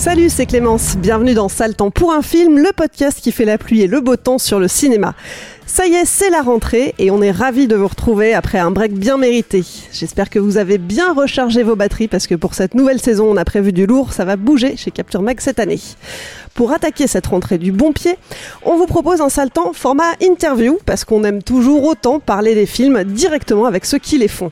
Salut, c'est Clémence. Bienvenue dans Sale pour un film, le podcast qui fait la pluie et le beau temps sur le cinéma. Ça y est, c'est la rentrée et on est ravis de vous retrouver après un break bien mérité. J'espère que vous avez bien rechargé vos batteries parce que pour cette nouvelle saison, on a prévu du lourd, ça va bouger chez Capture Mag cette année. Pour attaquer cette rentrée du bon pied, on vous propose un sale format interview parce qu'on aime toujours autant parler des films directement avec ceux qui les font.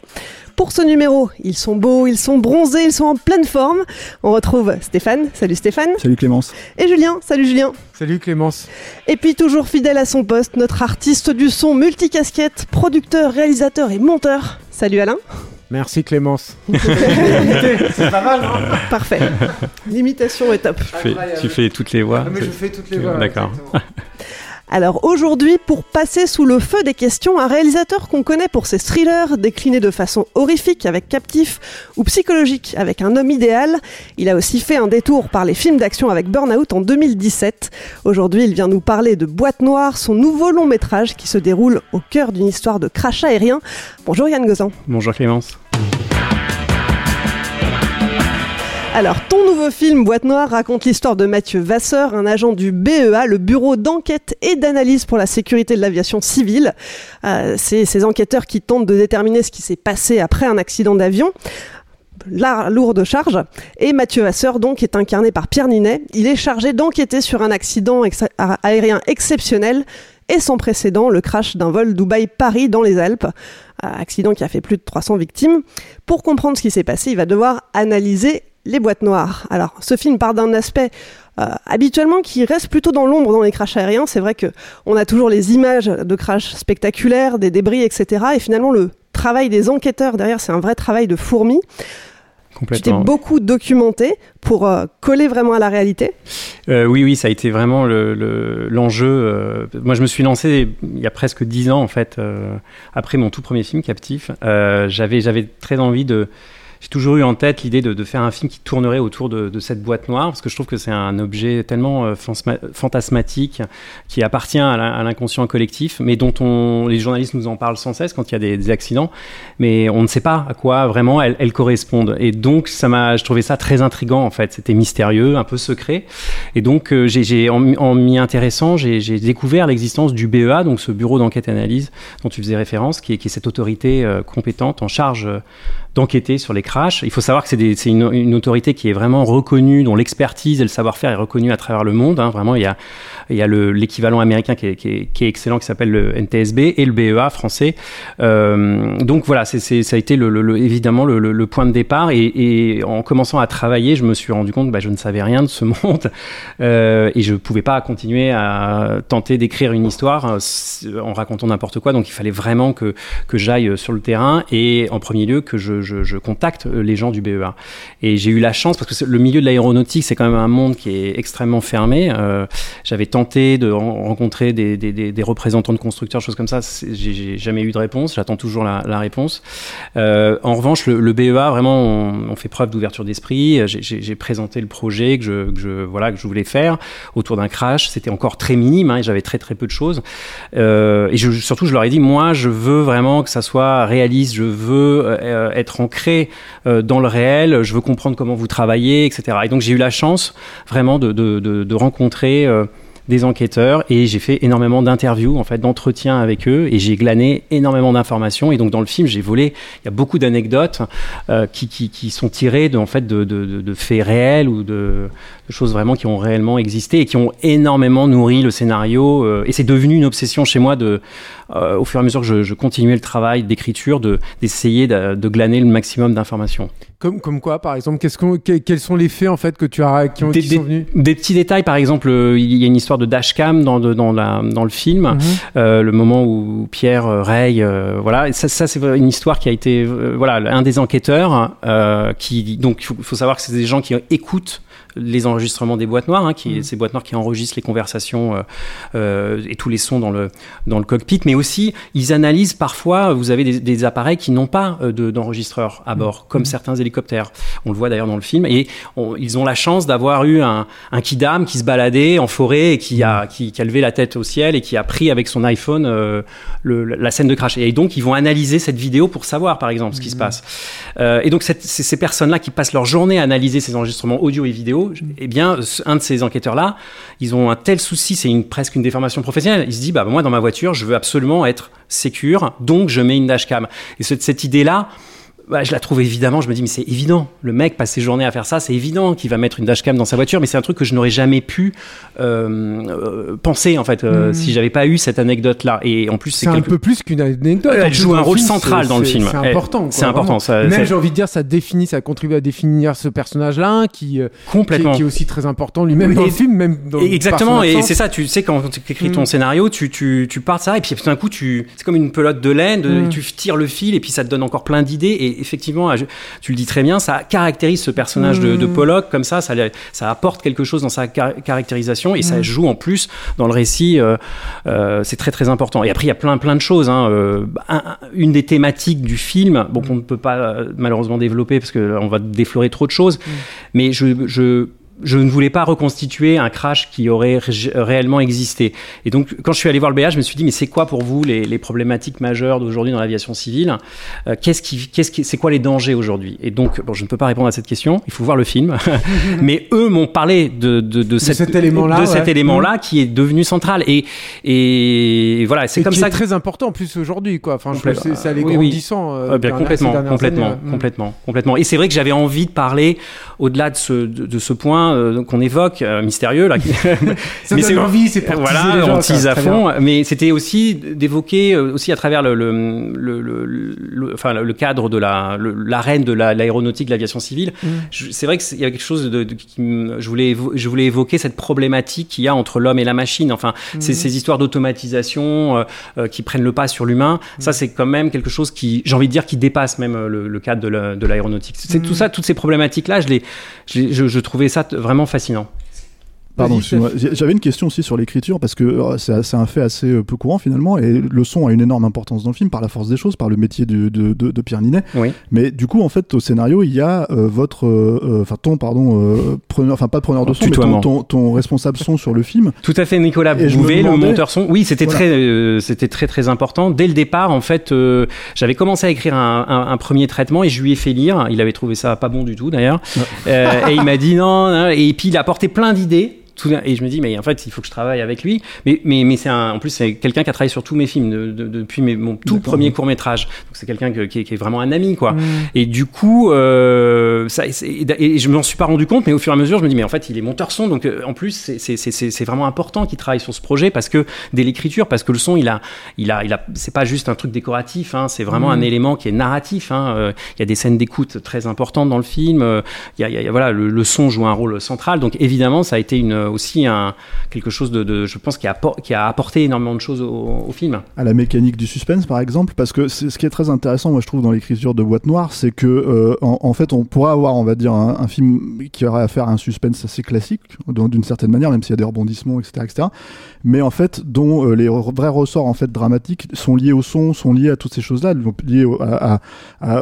Pour ce numéro, ils sont beaux, ils sont bronzés, ils sont en pleine forme. On retrouve Stéphane. Salut Stéphane. Salut Clémence. Et Julien. Salut Julien. Salut Clémence. Et puis toujours fidèle à son poste, notre artiste du son multicasquette, producteur, réalisateur et monteur. Salut Alain. Merci Clémence. C'est pas mal, non Parfait. L'imitation est top. Tu fais, tu fais toutes les voix. Ah, mais je fais toutes les voix. D'accord. Alors aujourd'hui, pour passer sous le feu des questions, un réalisateur qu'on connaît pour ses thrillers déclinés de façon horrifique avec Captif ou psychologique avec Un homme idéal, il a aussi fait un détour par les films d'action avec Burnout en 2017. Aujourd'hui, il vient nous parler de Boîte Noire, son nouveau long métrage qui se déroule au cœur d'une histoire de crash aérien. Bonjour Yann Gozan. Bonjour Clémence. Alors, ton nouveau film Boîte Noire raconte l'histoire de Mathieu Vasseur, un agent du BEA, le Bureau d'enquête et d'analyse pour la sécurité de l'aviation civile. Euh, c'est ces enquêteurs qui tentent de déterminer ce qui s'est passé après un accident d'avion. La lourde charge. Et Mathieu Vasseur, donc, est incarné par Pierre Ninet. Il est chargé d'enquêter sur un accident aérien exceptionnel et sans précédent, le crash d'un vol Dubaï-Paris dans les Alpes. Euh, accident qui a fait plus de 300 victimes. Pour comprendre ce qui s'est passé, il va devoir analyser les boîtes noires. Alors, ce film part d'un aspect euh, habituellement qui reste plutôt dans l'ombre dans les crashs aériens. C'est vrai que on a toujours les images de crashs spectaculaires, des débris, etc. Et finalement, le travail des enquêteurs derrière, c'est un vrai travail de fourmi. Tu t'es beaucoup documenté pour euh, coller vraiment à la réalité. Euh, oui, oui, ça a été vraiment le- le- l'enjeu. euh, moi, je me suis lancé il y a presque dix ans, en fait, après mon tout premier film, Captif. J'avais j'avais très envie de... J'ai toujours eu en tête l'idée de, faire un film qui tournerait autour de, cette boîte noire, parce que je trouve que c'est un objet tellement euh, fantasmatique, qui appartient à l'in- à l'inconscient collectif, mais dont on, les journalistes nous en parlent sans cesse quand il y a des, accidents, mais on ne sait pas à quoi vraiment elles, correspondent. Et donc, ça je trouvais ça très intrigant, en fait. C'était mystérieux, un peu secret. Et donc, euh, j'ai, en, en m'y intéressant, j'ai, découvert l'existence du BEA, donc ce bureau d'enquête analyse dont tu faisais référence, qui est, cette autorité euh, compétente en charge d'enquêter sur les crashs. Il faut savoir que c'est, une, autorité qui est vraiment reconnue, dont l'expertise et le savoir-faire est reconnu à travers le monde. hein. Vraiment, il y a, l'équivalent américain qui est, excellent, qui s'appelle le NTSB, et le BEA français. Euh, donc voilà, ça a été évidemment le, point de départ. Et, en commençant à travailler, je me suis rendu compte que bah, je ne savais rien de ce monde euh, et je ne pouvais pas continuer à tenter d'écrire une histoire euh, en racontant n'importe quoi. Donc il fallait vraiment que j'aille sur le terrain et en premier lieu que je, je, contacte euh, les gens du BEA. Et j'ai eu la chance parce que le milieu de l'aéronautique, c'est quand même un monde qui est extrêmement fermé. Euh, J'avais tenté de ren- rencontrer des, représentants de constructeurs, choses comme ça. J'ai jamais eu de réponse. J'attends toujours la, réponse. Euh, en revanche, le, BEA, vraiment, on, fait preuve d'ouverture d'esprit. J'ai- présenté le projet que je, voilà, que je voulais faire autour d'un crash. C'était encore très minime, hein, et j'avais très très peu de choses. Et surtout, je leur ai dit, moi, je veux vraiment que ça soit réaliste. Je veux être être ancré euh, dans le réel. Je veux comprendre comment vous travaillez, etc. Et donc j'ai eu la chance vraiment de, rencontrer euh, des enquêteurs et j'ai fait énormément d'interviews, en fait, d'entretiens avec eux et j'ai glané énormément d'informations. Et donc dans le film, j'ai volé. Il y a beaucoup d'anecdotes euh, qui, sont tirées de, en fait, de, faits réels ou de, choses vraiment qui ont réellement existé et qui ont énormément nourri le scénario. Et c'est devenu une obsession chez moi de, euh, au fur et à mesure que je, je continuais le travail d'écriture, de, d'essayer de, de glaner le maximum d'informations. Comme, comme quoi, par exemple, quels sont les faits en fait que tu as, qui, ont, des, qui sont venus des petits détails, par exemple, euh, il y a une histoire de dashcam dans, de- dans, la, dans le film, Mhm. Euh, le moment où Pierre raye, euh, voilà, Et ça, ça c'est une histoire qui a été, voilà, un des enquêteurs qui, donc, il faut, faut savoir que c'est des gens qui écoutent les enregistrements des boîtes noires, hein, qui, Mhm. ces boîtes noires qui enregistrent les conversations euh, euh, et tous les sons dans le, dans le cockpit, mais aussi ils analysent parfois, vous avez des, des appareils qui n'ont pas euh, de- d'enregistreur à bord, comme certains hélicoptères. On le voit d'ailleurs dans le film, et on- ils ont la chance d'avoir eu un, un kidam qui se baladait en forêt et qui a, qui, qui a levé la tête au ciel et qui a pris avec son iPhone euh, le- la scène de crash. Et donc ils vont analyser cette vidéo pour savoir, par exemple, ce qui se passe. Euh, et donc cette- ces personnes-là qui passent leur journée à analyser ces enregistrements audio et vidéo, eh bien, un de ces enquêteurs-là, ils ont un tel souci, c'est une, presque une déformation professionnelle. Il se dit, bah moi dans ma voiture, je veux absolument être sécure, donc je mets une dashcam. Et cette, cette idée-là. Bah, je la trouve évidemment, je me dis, mais c'est évident. Le mec passe ses journées à faire ça, c'est évident qu'il va mettre une dashcam dans sa voiture, mais c'est un truc que je n'aurais jamais pu euh, euh, penser, en fait, euh, Mm. si j'avais pas eu cette anecdote-là. Et en plus, c'est C'est un quelque- peu plus qu'une anecdote. Elle En plus, joue un le rôle film, central dans le film. C'est Elle- important. c'est important, ça- Même j'ai envie de dire, ça définit, ça contribue à définir ce personnage-là, qui, euh, qui, Complètement. est- qui est aussi très important lui-même dans le film, même dans, Et Exactement, et c'est ça, tu sais, quand tu écris ton Mm. scénario, tu, tu, tu pars de ça, et puis tout d'un coup, tu, c'est comme une pelote de laine, de- Mm. et tu tires le fil, et puis ça te donne encore plein d'idées, et effectivement, je- tu le dis très bien, ça caractérise ce personnage de, de Mm. Pollock, comme ça, ça, ça apporte quelque chose dans sa car- caractérisation, et ça Mm. joue en plus dans le récit, euh, euh, c'est très très important. Et après, il y a plein plein de choses, hein, euh, un- un- une des thématiques du film, bon, qu'on ne peut pas malheureusement développer, parce qu'on va déflorer trop de choses, mais je, je, je ne voulais pas reconstituer un crash qui aurait ré- réellement existé. Et donc, quand je suis allé voir le BA, je me suis dit, mais c'est quoi pour vous les, les problématiques majeures d'aujourd'hui dans l'aviation civile? Euh, Qu'est-ce qui, qu'est-ce qui, c'est quoi les dangers aujourd'hui? Et donc, bon, je ne peux pas répondre à cette question. Il faut voir le film. mais eux m'ont parlé de, de, de, cette- cet élément-là, de cet ouais. élément-là qui est devenu central. Et, et voilà, c'est comme qui ça est que très important en plus aujourd'hui, quoi. Enfin, je que c'est c'est allé oui, oui. euh, Ah, bien, complètement, complètement, années, ouais. Mm. complètement, complètement. Et c'est vrai que j'avais envie de parler au-delà de ce de ce point euh, qu'on évoque euh, mystérieux là. Ça donne envie, c'est pour voilà, les gens, on ça, tease à fond. Mais c'était aussi d'évoquer euh, aussi à travers le le, le, le, le- enfin le cadre de la l'arène de la- l'aéronautique, de l'aviation civile. Mm. Je- C'est vrai que c'est- il y a quelque chose de, de- qui je voulais je voulais évoquer cette problématique qu'il y a entre l'homme et la machine. Enfin, ces, Mhm. ces histoires d'automatisation euh, euh, qui prennent le pas sur l'humain. Ça, c'est quand même quelque chose qui, j'ai envie de dire, qui dépasse même le, le cadre de la- de l'aéronautique. C'est tout ça, toutes ces problématiques-là, je, les, je, trouvais ça vraiment fascinant. Pardon, j'avais une question aussi sur l'écriture parce que euh, c'est un fait assez euh, peu courant finalement et le son a une énorme importance dans le film par la force des choses, par le métier de, de, de- de Pierre Ninet. Oui. Mais du coup, en fait, au scénario, il y a euh, votre, euh, enfin ton, pardon, euh, preneur, enfin pas preneur de son, mais ton, Tutoiement. ton, ton responsable son sur le film. Tout à fait, Nicolas Bouvet, le demandais- monteur son. Oui, c'était Voilà. très, euh, c'était très très important. Dès le départ, en fait, euh, j'avais commencé à écrire un, un- un premier traitement et je lui ai fait lire. Il avait trouvé ça pas bon du tout d'ailleurs. Euh, et il m'a dit non, non. Et puis il a apporté plein d'idées. Tout- Et je me dis, mais en fait, il faut que je travaille avec lui. Mais, mais, mais c'est en plus, c'est quelqu'un qui a travaillé sur tous mes films de- de- depuis mes- mon tout premier court métrage. Donc c'est quelqu'un que- qui, est, qui est vraiment un ami, quoi. Mm. Et du coup, euh, ça, et je m'en suis pas rendu compte, mais au fur et à mesure, je me dis, mais en fait, il est monteur son, donc euh, en plus, c'est- vraiment important qu'il travaille sur ce projet parce que dès l'écriture, parce que le son, il a, il a, il a, c'est pas juste un truc décoratif, hein, c'est vraiment un élément qui est narratif. hein, euh, Il y a des scènes d'écoute très importantes dans le film. euh, Il y a, il y a- voilà, le, le son joue un rôle central. Donc évidemment, ça a été une, aussi un quelque chose de, de- je pense, qui a, qui a apporté énormément de choses au, au film. à la mécanique du suspense par exemple parce que ce qui est très intéressant moi je trouve dans l'écriture de Boîte Noire c'est que euh, en, en fait on pourrait avoir on va dire un, un film qui aurait à faire un suspense assez classique d'une certaine manière même s'il y a des rebondissements etc etc mais en fait dont euh, les vrais ressorts en fait dramatiques sont liés au son sont liés à toutes ces choses là liés au- à,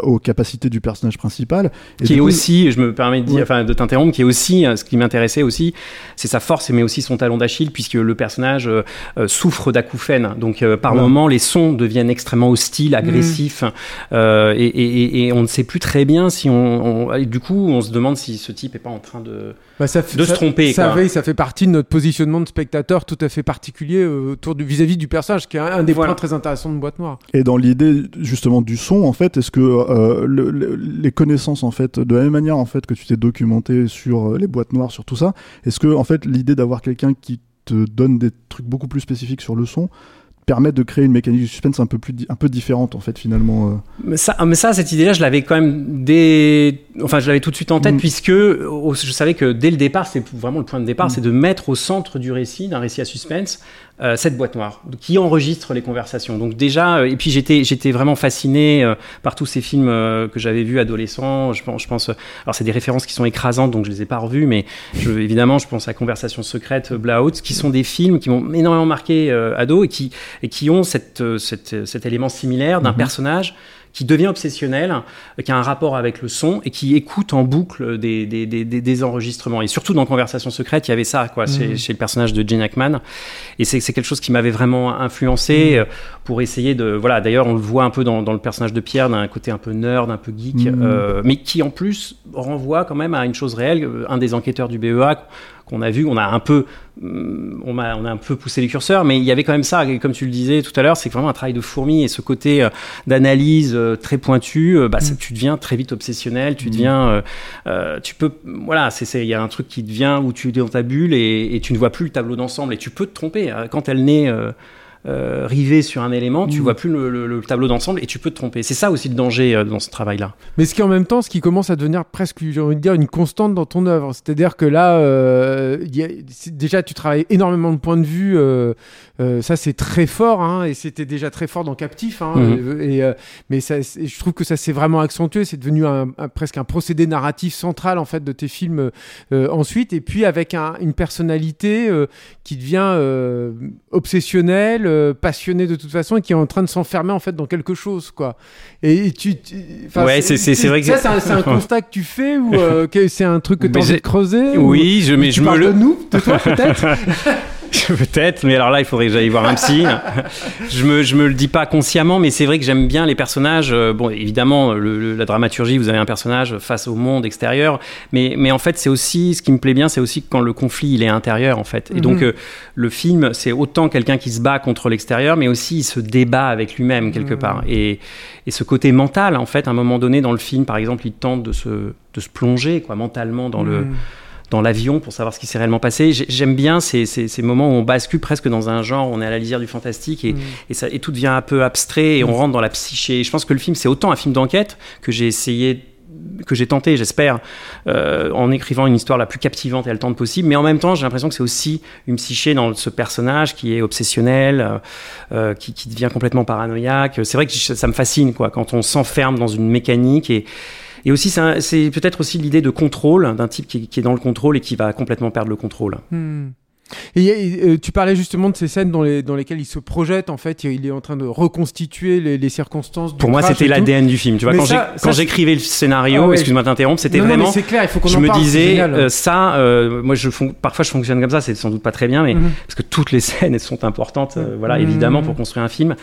aux capacités du personnage principal Et qui est coup, aussi, je me permets de dire, Ouais. enfin de t'interrompre, qui est aussi euh, ce qui m'intéressait aussi, c'est sa force, mais aussi son talon d'Achille, puisque le personnage euh, euh, souffre d'acouphènes. Donc, euh, par moments, les sons deviennent extrêmement hostiles, agressifs, euh, et, et- et on ne sait plus très bien si on, du coup, on se demande si ce type est pas en train de Bah, ça fait- de se tromper. Ça, quoi. fait, ça fait partie de notre positionnement de spectateur tout à fait particulier autour du vis-à-vis du personnage, qui est un, un des Voilà. points très intéressants de Boîte Noire. Et dans l'idée justement du son, en fait, est-ce que euh, le- le- les connaissances, en fait, de la même manière en fait que tu t'es documenté sur les boîtes noires, sur tout ça, est-ce que en fait l'idée d'avoir quelqu'un qui te donne des trucs beaucoup plus spécifiques sur le son permet de créer une mécanique du suspense un peu plus un peu différente en fait finalement. euh. Mais ça, mais ça, cette idée-là, je l'avais quand même dès, enfin, je l'avais tout de suite en tête Mm. puisque je savais que dès le départ, c'est vraiment le point de départ, Mm. c'est de mettre au centre du récit, d'un récit à suspense, euh, cette boîte noire qui enregistre les conversations. Donc déjà, euh, et puis j'étais, j'étais vraiment fasciné euh, par tous ces films euh, que j'avais vus adolescent. Je pense, je pense, euh, alors c'est des références qui sont écrasantes, donc je les ai pas revus, mais je, évidemment, je pense à Conversation secrète, Blowout, qui sont des films qui m'ont énormément marqué euh, ado et qui et qui ont cette, euh, cette- cet élément similaire d'un Mhm. personnage qui devient obsessionnel, euh, qui a un rapport avec le son et qui écoute en boucle des, des, des, des- enregistrements. Et surtout dans Conversation secrète, il y avait ça quoi, chez, Mhm. chez le personnage de Gene Hackman. Et c'est quelque chose qui m'avait vraiment influencé euh, pour essayer de... Voilà, d'ailleurs, on le voit un peu dans, dans le personnage de Pierre, d'un côté un peu nerd, un peu geek, Mhm. euh, mais qui en plus renvoie quand même à une chose réelle. Un des enquêteurs du BEA qu'on a vu, on a un peu, on a, on a un peu poussé les curseurs, mais il y avait quand même ça, et comme tu le disais tout à l'heure, c'est vraiment un travail de fourmi et ce côté euh, d'analyse euh, très pointu, euh, bah, ça, tu deviens très vite obsessionnel, tu deviens, euh, euh, tu peux, voilà, c'est, c'est- il y a un truc qui devient où tu es dans ta bulle et, et tu ne vois plus le tableau d'ensemble et tu peux te tromper hein. quand elle naît. Euh, rivé sur un élément, tu Mm. vois plus le, le- le tableau d'ensemble et tu peux te tromper. C'est ça aussi le danger euh, dans ce travail-là. Mais ce qui en même temps, ce qui commence à devenir presque, j'ai envie de dire, une constante dans ton œuvre. C'est-à-dire que là, euh, y a- déjà, tu travailles énormément de points de vue. ça, c'est très fort, hein, et c'était déjà très fort dans Captif. hein, et, euh, mais ça, je trouve que ça s'est vraiment accentué. C'est devenu un, un- presque un procédé narratif central en fait de tes films ensuite. Et puis avec un- une personnalité qui devient obsessionnelle, euh, passionnée de toute façon, et qui est en train de s'enfermer en fait dans quelque chose, quoi. Et, et tu, Ouais, c'est- vrai que ça, c'est- un, constat que tu fais ou euh, que c'est un truc que tu as envie de creuser ou- Oui, je, mais je me le. de nous, de toi peut-être. Peut-être, mais alors là, il faudrait que j'aille voir un psy. je me, je me le dis pas consciemment, mais c'est vrai que j'aime bien les personnages. euh, Bon, évidemment, le- le- la dramaturgie, vous avez un personnage face au monde extérieur, mais, mais en fait, c'est aussi ce qui me plaît bien, c'est aussi quand le conflit il est intérieur, en fait. Et donc, Mhm. euh, le film, c'est autant quelqu'un qui se bat contre l'extérieur, mais aussi il se débat avec lui-même quelque Mhm. part. Et, et ce côté mental, en fait, à un moment donné dans le film, par exemple, il tente de se, de se plonger, quoi, mentalement dans le Mm. Dans l'avion pour savoir ce qui s'est réellement passé. J'ai- J'aime bien ces, ces, ces moments où on bascule presque dans un genre, on est à la lisière du fantastique et, Mm. et, ça, et tout devient un peu abstrait et on rentre dans la psyché. Je pense que le film, c'est autant un film d'enquête que j'ai essayé que j'ai tenté, j'espère, euh, en écrivant une histoire la plus captivante et haletante possible, mais en même temps, j'ai l'impression que c'est aussi une psyché dans ce personnage qui est obsessionnel, euh, euh, qui, qui devient complètement paranoïaque. C'est vrai que ça me fascine, quoi, quand on s'enferme dans une mécanique et, et aussi, c'est peut-être aussi l'idée de contrôle d'un type qui, qui est dans le contrôle et qui va complètement perdre le contrôle. Hmm. Et, et, euh, tu parlais justement de ces scènes dans, les, dans lesquelles il se projette, en fait, il est en train de reconstituer les, les circonstances du Pour moi, c'était l'ADN du film. Tu vois, Mais quand j'écrivais le scénario, Ah ouais. excuse-moi de t'interrompre, c'était vraiment. c'est clair, il faut qu'on je en me parle, disais, euh, ça, euh, moi, je fon- parfois, je fonctionne comme ça. C'est sans doute pas très bien, mais Mhm. parce que toutes les scènes elles sont importantes, euh, voilà, Mhm. évidemment, pour construire un film.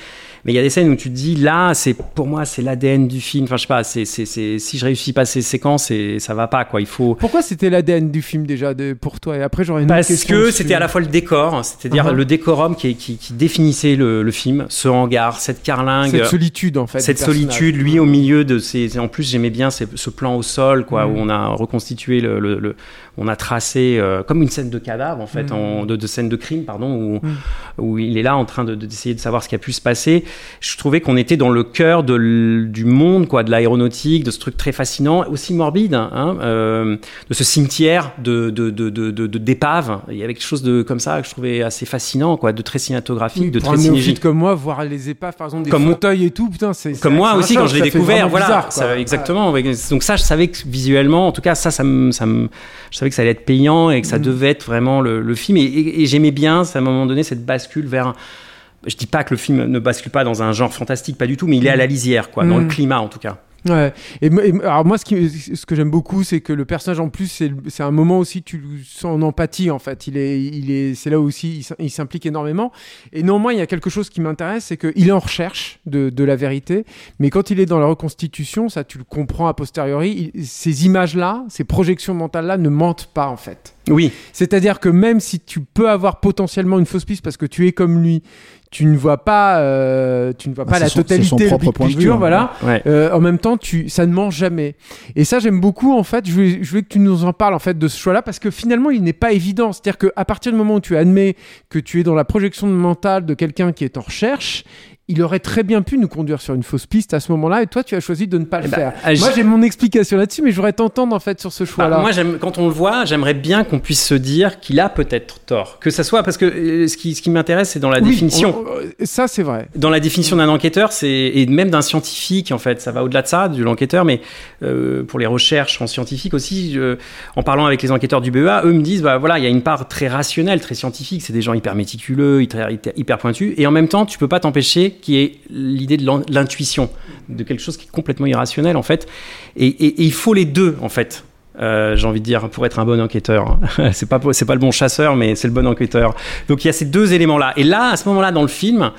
Mais il y a des scènes où tu te dis, là, c'est pour moi, c'est l'ADN du film. Enfin, je sais pas, c'est, c'est, c'est- si je réussis pas ces séquences, et ça va pas, quoi. Il faut. Pourquoi c'était l'ADN du film déjà de- pour toi? Et après, j'aurais une autre Parce question que c'était à la fois le décor, c'est-à-dire Uh-huh. le décorum qui, qui, qui définissait le, le film, ce hangar, cette carlingue, Cette solitude, en fait. cette solitude, lui au milieu de ces. En plus, j'aimais bien ces- ce plan au sol, quoi, Mm. où on a reconstitué le, le- le- on a tracé euh, comme une scène de cadavre, en fait, Mm. en- de, de scène de crime, pardon, où, Mm. où il est là en train de- de- d'essayer de, savoir ce qui a pu se passer. Je trouvais qu'on était dans le cœur de du monde, quoi, de l'aéronautique, de ce truc très fascinant, aussi morbide, hein, euh, de ce cimetière de, d'épaves. Il y avait quelque chose de comme ça que je trouvais assez fascinant, quoi, de très cinématographique, Oui, de très synégique. comme moi, voir les épaves, par exemple, des Comme fauteuils et tout, putain, c'est. Comme moi aussi, quand je l'ai découvert, voilà, bizarre, ça- exactement. ouais. Donc ça, je savais que visuellement, en tout cas, ça, ça me, ça me- je savais que ça allait être payant et que ça Mhm. devait être vraiment le, le film. Et, et- et j'aimais bien, à un moment donné, cette bascule vers. un- Je dis pas que le film ne bascule pas dans un genre fantastique, pas du tout, mais il est à la lisière, quoi, dans le climat en tout cas. Ouais. Et, alors moi, ce, qui, ce que j'aime beaucoup, c'est que le personnage en plus, c'est un moment aussi tu le sens en empathie en fait. Il est, il est, c'est là aussi il s'im- il s'implique énormément. Et néanmoins, il y a quelque chose qui m'intéresse, c'est qu'il est en recherche de, de la vérité, mais quand il est dans la reconstitution, ça tu le comprends a posteriori. il- ces images-là, ces projections mentales-là, ne mentent pas en fait. Oui. C'est-à-dire que même si tu peux avoir potentiellement une fausse piste parce que tu es comme lui, tu ne vois pas, euh, tu ne vois Ah, pas la son- totalité son le propre big point de picture, hein. voilà. Ouais. Euh, en même temps, tu, ça ne ment jamais. Et ça, j'aime beaucoup, en fait. Je voulais, je voulais que tu nous en parles, en fait, de ce choix-là, parce que finalement, il n'est pas évident. C'est-à-dire qu'à partir du moment où tu admets que tu es dans la projection mentale de quelqu'un qui est en recherche, il aurait très bien pu nous conduire sur une fausse piste à ce moment-là, et toi, tu as choisi de ne pas le Eh ben, faire. ah, Moi, j'ai- mon explication là-dessus, mais je voudrais t'entendre, en fait, sur ce Bah, choix-là. moi, j'aime, quand on le voit, j'aimerais bien qu'on puisse se dire qu'il a peut-être tort. Que ça soit parce que euh, ce qui, ce qui m'intéresse, c'est dans la Oui, définition. on- on- ça, c'est vrai. Dans la définition d'un enquêteur, c'est et même d'un scientifique en fait, ça va au-delà de ça, de l'enquêteur, mais euh, pour les recherches en scientifique aussi, euh, en parlant avec les enquêteurs du BEA, eux me disent bah voilà, il y a une part très rationnelle, très scientifique, c'est des gens hyper méticuleux, hyper, hyper pointus, et en même temps, tu peux pas t'empêcher qu'il y ait l'idée de l'in- l'intuition, de quelque chose qui est complètement irrationnel en fait, et, il faut les deux en fait. Euh, j'ai envie de dire pour être un bon enquêteur c'est pas c'est pas le bon chasseur mais c'est le bon enquêteur. Donc il y a ces deux éléments là et là à ce moment là dans le film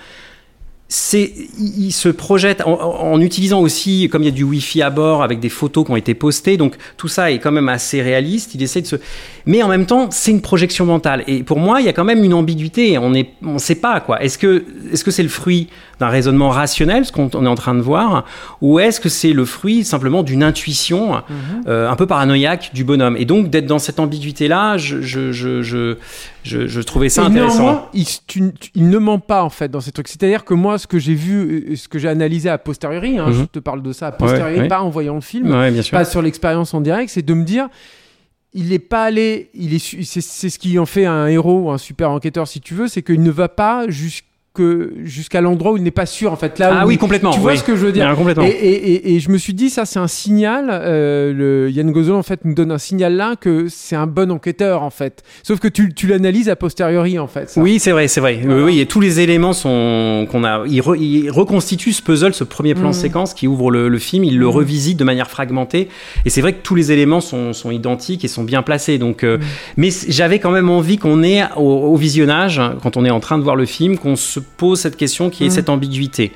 c'est, il se projette en, en utilisant aussi, comme il y a du Wi-Fi à bord avec des photos qui ont été postées, donc tout ça est quand même assez réaliste. Il essaie de se, mais en même temps, c'est une projection mentale. Et pour moi, il y a quand même une ambiguïté. On est, on sait pas quoi. Est-ce que, est-ce que c'est le fruit d'un raisonnement rationnel, ce qu'on on est en train de voir, ou est-ce que c'est le fruit simplement d'une intuition euh, un peu paranoïaque du bonhomme? Et donc d'être dans cette je, je, je, je, je, je trouvais ça Et intéressant. il, tu- tu- il ne ment pas en fait dans ces trucs. C'est-à-dire que moi, ce que j'ai vu, euh, ce que j'ai analysé a posteriori, hein, Mhm. je te parle de ça a posteriori, Ouais, ouais. pas en voyant le film, Ouais, pas sur l'expérience en direct, c'est de me dire, il n'est pas allé, il est, c'est, ce qui en fait un héros ou un super enquêteur si tu veux, c'est qu'il ne va pas jusque jusqu'à l'endroit où il n'est pas sûr en fait là Ah où oui, complètement, tu vois oui. ce que je veux dire Bien, complètement. Et, et- et- et je me suis dit ça c'est un signal euh, le Yann Gozol en fait nous donne un signal là que c'est un bon enquêteur en fait sauf que tu, tu l'analyses a posteriori en fait ça. Oui, c'est vrai, c'est vrai. Oui, oui, et tous les éléments sont qu'on a. Il, re- ce puzzle, ce premier plan Mhm. séquence qui ouvre le, le film. Il le Mhm. revisite de manière fragmentée. Et c'est vrai que tous les éléments sont, sont identiques et sont bien placés. Donc, euh, mais c- j'avais quand même envie qu'on ait au, au visionnage, quand on est en train de voir le film, qu'on se pose cette question qui est Mhm. cette ambiguïté.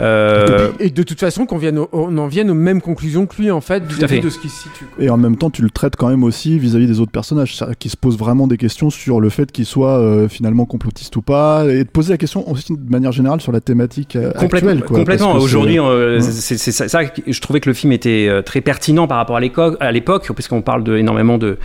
Euh, Et de toute façon, qu'on vienne au- on en vienne aux mêmes conclusions que lui, en fait, à fait. de ce qui se situe. quoi. Et en même temps, tu le traites quand même aussi vis-à-vis des autres personnages, qui se posent vraiment des questions sur le fait qu'ils soient euh, finalement complotistes ou pas, et de poser la question aussi de manière générale sur la thématique euh, Complètement, actuelle. Quoi, complètement. Aujourd'hui, c'est- euh, Ouais. c'est c'est ça, ça que je trouvais que le film était très pertinent par rapport à l'époque, puisqu'on parle de, énormément de,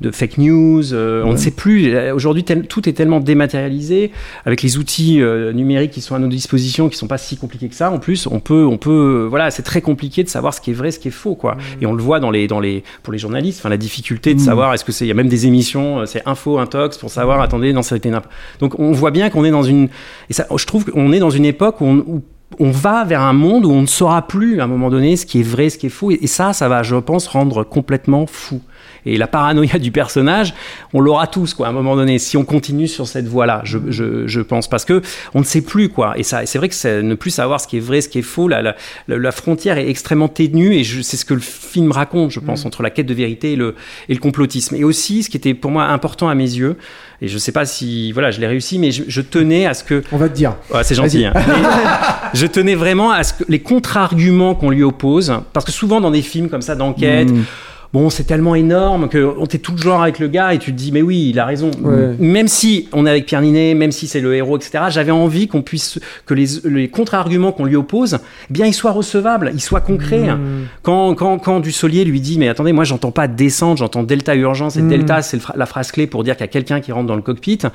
de fake news. euh, On ne sait plus. Aujourd'hui, tout est tellement dématérialisé avec les outils euh, numériques qui sont à nos dispositions, qui sont pas si compliqués que ça. En plus, on peut, on peut, euh, voilà, c'est très compliqué de savoir ce qui est vrai, ce qui est faux, quoi. Et on le voit dans les, dans les, pour les journalistes, enfin la difficulté de Mm. savoir est-ce que c'est, il y a même des émissions, c'est info, intox pour savoir. Attendez, non, ça a été n'importe. Donc on voit bien qu'on est dans une, et ça, je trouve qu'on est dans une époque où on, où on va vers un monde où on ne saura plus à un moment donné ce qui est vrai, ce qui est faux. Et ça, ça va, je pense, rendre complètement fou. Et la paranoïa du personnage, on l'aura tous, quoi, à un moment donné, si on continue sur cette voie-là, je, je, je pense. Parce que on ne sait plus, quoi. Et ça, c'est vrai que ne plus savoir ce qui est vrai, ce qui est faux, la, la, la- frontière est extrêmement ténue. Et c'est ce que le film raconte, je pense, entre la quête de vérité et le, et le complotisme. Et aussi, ce qui était pour moi important à mes yeux, et je sais pas si, voilà, je l'ai réussi, mais je, je tenais à ce que On va te dire. Ouais, c'est gentil. Hein. Je tenais vraiment à ce que les contre-arguments qu'on lui oppose, parce que souvent dans des films comme ça d'enquête, Mm. Bon, c'est tellement énorme que on t'est tout le genre avec le gars et tu te dis, mais oui, il a raison. Ouais. Même si on est avec Pierre Ninet, même si c'est le héros, etc., j'avais envie qu'on puisse, que les, les contre-arguments qu'on lui oppose, eh bien, ils soient recevables, ils soient concrets. Mm. Quand, quand, quand Dussolier lui dit, mais attendez, moi, j'entends pas descente, j'entends delta urgence, et Mm. delta, c'est la phrase clé pour dire qu'il y a quelqu'un qui rentre dans le cockpit. Tu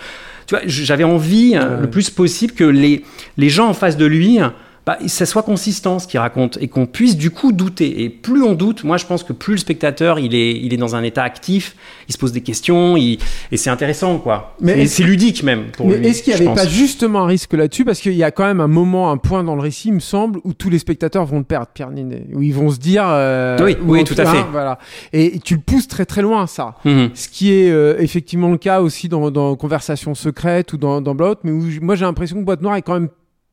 vois, j'avais envie, euh, Ouais. le plus possible, que les, les gens en face de lui, bah, ça soit consistant ce qu'il raconte et qu'on puisse du coup douter. Et plus on doute, moi je pense que plus le spectateur il est, il est dans un état actif, il se pose des questions, il- et c'est intéressant quoi. Mais c'est ludique même pour Mais est-ce qu'il n'y avait pense. pas justement un risque là-dessus? Parce qu'il y a quand même un moment, un point dans le récit, il me semble, où tous les spectateurs vont le perdre, Pierre Ninet. Où ils vont se dire. euh, Oui, ou oui, tout à fait. Voilà. Et tu le pousses très très loin, ça. Mhm. Ce qui est euh, effectivement le cas aussi dans, dans Conversation secrète ou dans, dans Blowout, mais où moi j'ai l'impression que Boîte Noire est quand même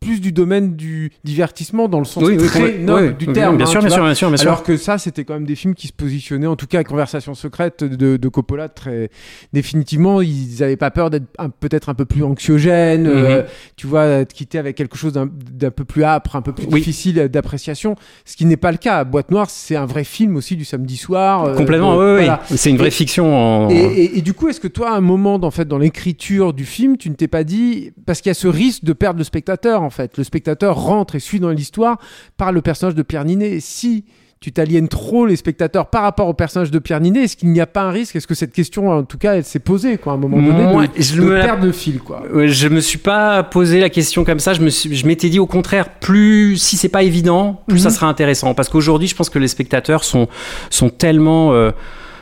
plus du domaine du divertissement dans le sens Oui, très oui, noble oui, du terme. bien hein, sûr, bien sûr, bien sûr, bien sûr. Alors que ça, c'était quand même des films qui se positionnaient, en tout cas, Conversation secrète de, de Coppola, très définitivement, ils n'avaient pas peur d'être peut-être un peu plus anxiogènes, euh, Mhm. tu vois, de quitter avec quelque chose d'un peu plus âpre, un peu plus difficile d'appréciation, ce qui n'est pas le cas. Boîte Noire, c'est un vrai film aussi du samedi soir. euh, Complètement, oui. C'est une vraie Et- fiction en. et, et- et du coup, est-ce que toi, à un moment, en fait, dans l'écriture du film, tu ne t'es pas dit, parce qu'il y a ce risque de perdre le spectateur, en fait, le spectateur rentre et suit dans l'histoire par le personnage de Pierre Ninet. Et si tu t'aliènes trop les spectateurs par rapport au personnage de Pierre Ninet, est-ce qu'il n'y a pas un risque? Est-ce que cette question, en tout cas, elle s'est posée, quoi, à un moment donné, Moi, de, je de me la- le fil, quoi? Je me suis pas posé la question comme ça. Je me suis- je m'étais dit au contraire, plus si c'est pas évident, plus ça sera intéressant. Parce qu'aujourd'hui, je pense que les spectateurs sont sont tellement euh,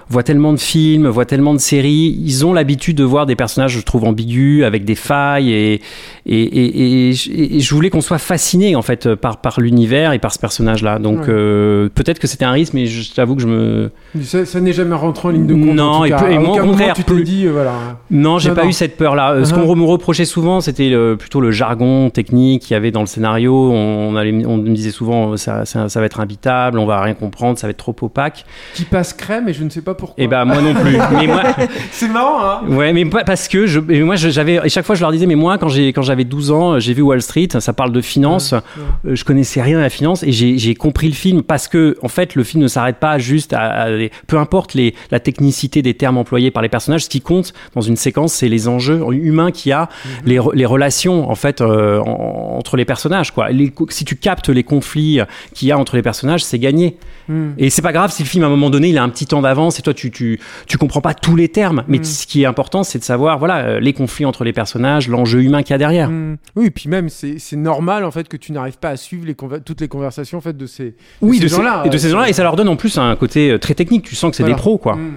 voient tellement de films, voient tellement de séries, ils ont l'habitude de voir des personnages, je trouve, ambigus, avec des failles, et, et, et, et je- et je voulais qu'on soit fasciné en fait par, par l'univers et par ce personnage-là. Donc Ouais. euh, peut-être que c'était un risque, mais je t'avoue que je me Ça, ça n'est jamais rentré en ligne de compte. Non, en tout et cas. et moi, au contraire, tu plus- dit, euh, voilà. Non, j'ai pas non. eu cette peur-là. Euh, Ce Uh-huh. qu'on me reprochait souvent, c'était plutôt le jargon technique qu'il y avait dans le scénario. On, allait- on me disait souvent, ça, ça, ça va être imbitable, on va rien comprendre, ça va être trop opaque. Qui passe crème, et je ne sais pas pourquoi. Et bah moi non plus. mais moi, c'est marrant, hein ouais, mais parce que je, moi j'avais, et chaque fois je leur disais, mais moi quand j'ai, quand j'avais 12 ans, j'ai vu Wall Street, ça parle de finance, euh, je connaissais rien à la finance et j'ai, compris le film parce que en fait le film ne s'arrête pas juste à, peu importe les, la technicité des termes employés par les personnages, ce qui compte dans une séquence, c'est les enjeux humains qu'il y a, les, re- les relations en fait euh, en- entre les personnages quoi. Les si tu captes les conflits qu'il y a entre les personnages, c'est gagné. Hmm. Et c'est pas grave si le film à un moment donné il a un petit temps d'avance et toi tu, tu, tu comprends pas tous les termes, mais Mm. ce qui est important c'est de savoir voilà euh, les conflits entre les personnages, l'enjeu humain qu'il y a derrière. Mm. Oui, et puis même, c'est c'est normal en fait que tu n'arrives pas à suivre les toutes les conversations en fait de ces, Oui, de ces ces, gens-là. et de ces euh, gens-là et ça leur donne en plus un côté euh, très technique. Tu sens que c'est Voilà. des pros quoi. Mm.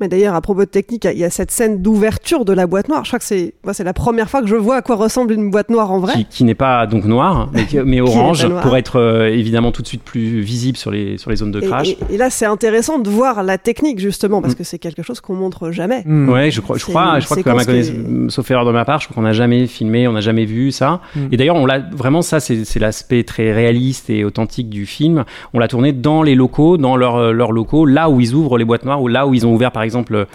Mais d'ailleurs, à propos de technique, il y a cette scène d'ouverture de la boîte noire. Je crois que c'est moi, c'est la première fois que je vois à quoi ressemble une boîte noire en vrai. Qui, qui n'est pas donc noir, mais, qui- mais n'est orange pour être euh, évidemment tout de suite plus visible sur les sur les zones de crash. et- et là, c'est intéressant de voir la technique justement Mm. parce que c'est quelque chose qu'on montre jamais. Mm. Ouais, je crois, je crois, je crois que ma sauf erreur de ma part, je crois qu'on n'a jamais filmé, on n'a jamais vu ça. Mm. Et d'ailleurs, on l'a vraiment ça, c'est c'est l'aspect très réaliste et authentique du film. On l'a tourné dans les locaux, dans leurs euh, leurs locaux, là où ils ouvrent les boîtes noires ou là où ils ont ouvert par exemple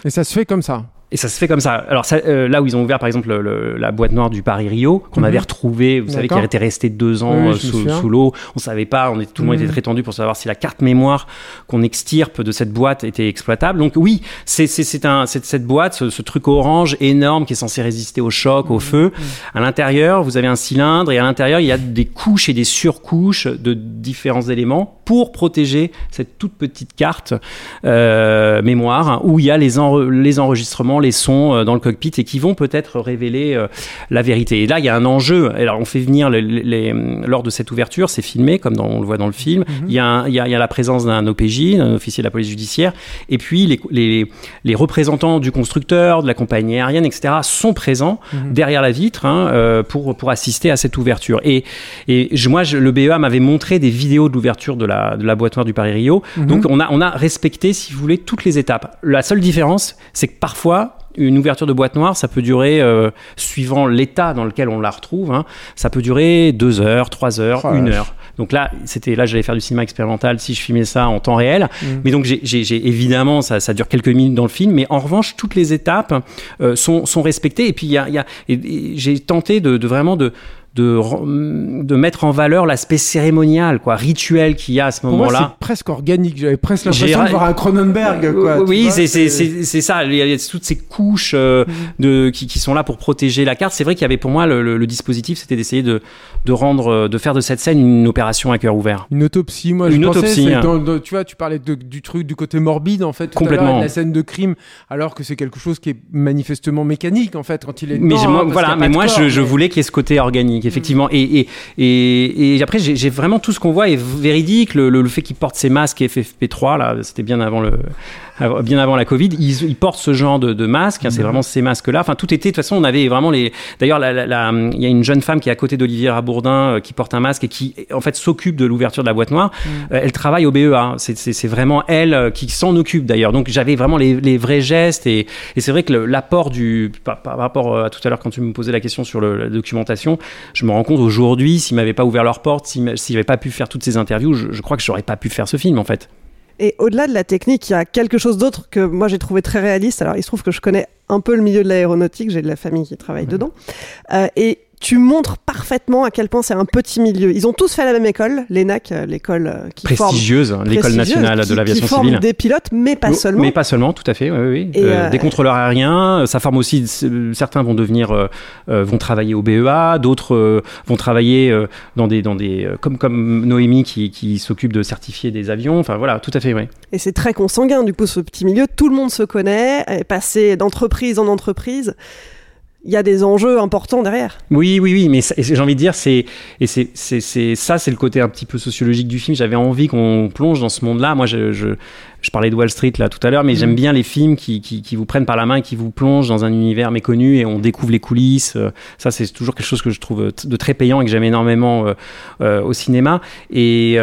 Et ça se fait comme ça. Et ça se fait comme ça. Alors ça, euh, là où ils ont ouvert par exemple le- le- la boîte noire du Paris Rio qu'on Mhm. avait retrouvé, vous savez, qui était resté deux ans Oui, euh, sous, sous l'eau. On savait pas, on était, tout le monde Mhm. était très tendu pour savoir si la carte mémoire qu'on extirpe de cette boîte était exploitable. Donc oui, c'est cette boîte, ce, ce truc orange énorme qui est censé résister au choc, Mhm. au feu. À l'intérieur, vous avez un cylindre et à l'intérieur il y a des couches et des surcouches de différents éléments pour protéger cette toute petite carte euh, mémoire hein, où il y a les, les enregistrements, les sons euh, dans le cockpit et qui vont peut-être révéler euh, la vérité. Et là, il y a un enjeu. Alors, on fait venir les, les- lors de cette ouverture, c'est filmé comme dans- on le voit dans le film. Il y, a un- il y a, il y a la présence d'un OPJ, un officier de la police judiciaire, et puis les, les, les représentants du constructeur, de la compagnie aérienne, etc., sont présents derrière la vitre hein, euh, pour, pour assister à cette ouverture. Et, et je- moi, je- le BEA m'avait montré des vidéos de l'ouverture de la, de la boîte noire du Paris Rio. Mhm. Donc, on a, on a respecté, si vous voulez, toutes les étapes. La seule différence, c'est que parfois, une ouverture de boîte noire, ça peut durer, euh, suivant l'état dans lequel on la retrouve, hein, ça peut durer deux heures, trois heures, Oh une heure. Donc là, c'était là, j'allais faire du cinéma expérimental si je filmais ça en temps réel. Mm. Mais donc, j'ai, évidemment, ça, ça dure quelques minutes dans le film, mais en revanche, toutes les étapes euh, sont, sont respectées. Et puis, il y a, y a- j'ai tenté de, de vraiment de de, de mettre en valeur l'aspect cérémonial, quoi, rituel qu'il y a à ce moment-là. c'est presque organique. J'avais presque l'impression de voir un Cronenberg. Quoi, tu oui, c'est ça. Il y a toutes ces couches euh, de qui, qui sont là pour protéger la carte. C'est vrai qu'il y avait pour moi le, le- le dispositif, c'était d'essayer de de rendre, euh, de faire de cette scène une opération à cœur ouvert. Une autopsie, moi Une je pensais, autopsie, c'est hein. dans- dans- tu vois, tu parlais de- du truc du côté morbide en fait, tout à l'heure, Complètement. de la scène de crime, alors que c'est quelque chose qui est manifestement mécanique en fait quand il est. Mais dedans, hein, moi, y voilà, mais moi corps, je, je voulais qu'il y ait ce côté organique, effectivement. Et, et, et, après, j'ai vraiment tout ce qu'on voit est véridique. Le, le, le fait qu'il porte ses masques FFP3, là, c'était bien avant le, bien avant la Covid. Ils, ils portent ce genre de, de masque. hein, c'est Mhm. vraiment ces masques-là. Enfin, tout était. De toute façon, on avait vraiment les. D'ailleurs, il y a une jeune femme qui est à côté d'Olivier Rabourdin euh, qui porte un masque et qui, en fait, s'occupe de l'ouverture de la boîte noire. Euh, elle travaille au BEA. C'est- vraiment elle euh, qui s'en occupe d'ailleurs. Donc, j'avais vraiment les, les vrais gestes et, et c'est vrai que l'apport du par, par rapport à tout à l'heure quand tu me posais la question sur le- la documentation, je me rends compte aujourd'hui, s'ils m'avaient pas ouvert leurs portes, s'ils n'avaient pas pu faire toutes ces interviews, je, je crois que j'aurais pas pu faire ce film en fait. Et au-delà de la technique, il y a quelque chose d'autre que moi j'ai trouvé très réaliste. Alors il se trouve que je connais un peu le milieu de l'aéronautique, j'ai de la famille qui travaille dedans. Euh, et tu montres parfaitement à quel point c'est un petit milieu. Ils ont tous fait la même école, l'ENAC, euh, l'école euh, qui prestigieuse, forme, l'école nationale qui- de l'aviation qui forme civile. des pilotes, mais pas Oh, seulement. Mais pas seulement, tout à fait. Oui, oui, oui. Et, Euh, euh, des contrôleurs aériens, ça forme aussi. Certains vont devenir, euh, vont travailler au BEA, d'autres vont travailler dans des, dans des, comme comme Noémie qui, qui s'occupe de certifier des avions. Enfin voilà, tout à fait, oui. Et c'est très consanguin, du coup, ce petit milieu. Tout le monde se connaît, est passé d'entreprise en entreprise. Il y a des enjeux importants derrière. Oui, oui, oui, mais j'ai envie de dire, c'est et c'est- ça, c'est le côté un petit peu sociologique du film. J'avais envie qu'on plonge dans ce monde-là. Moi, je, je je parlais de Wall Street là tout à l'heure, mais j'aime bien les films qui, qui qui vous prennent par la main et qui vous plongent dans un univers méconnu et on découvre les coulisses. Euh, Ça, c'est toujours quelque chose que je trouve euh, de très payant et que j'aime énormément euh, au cinéma. Et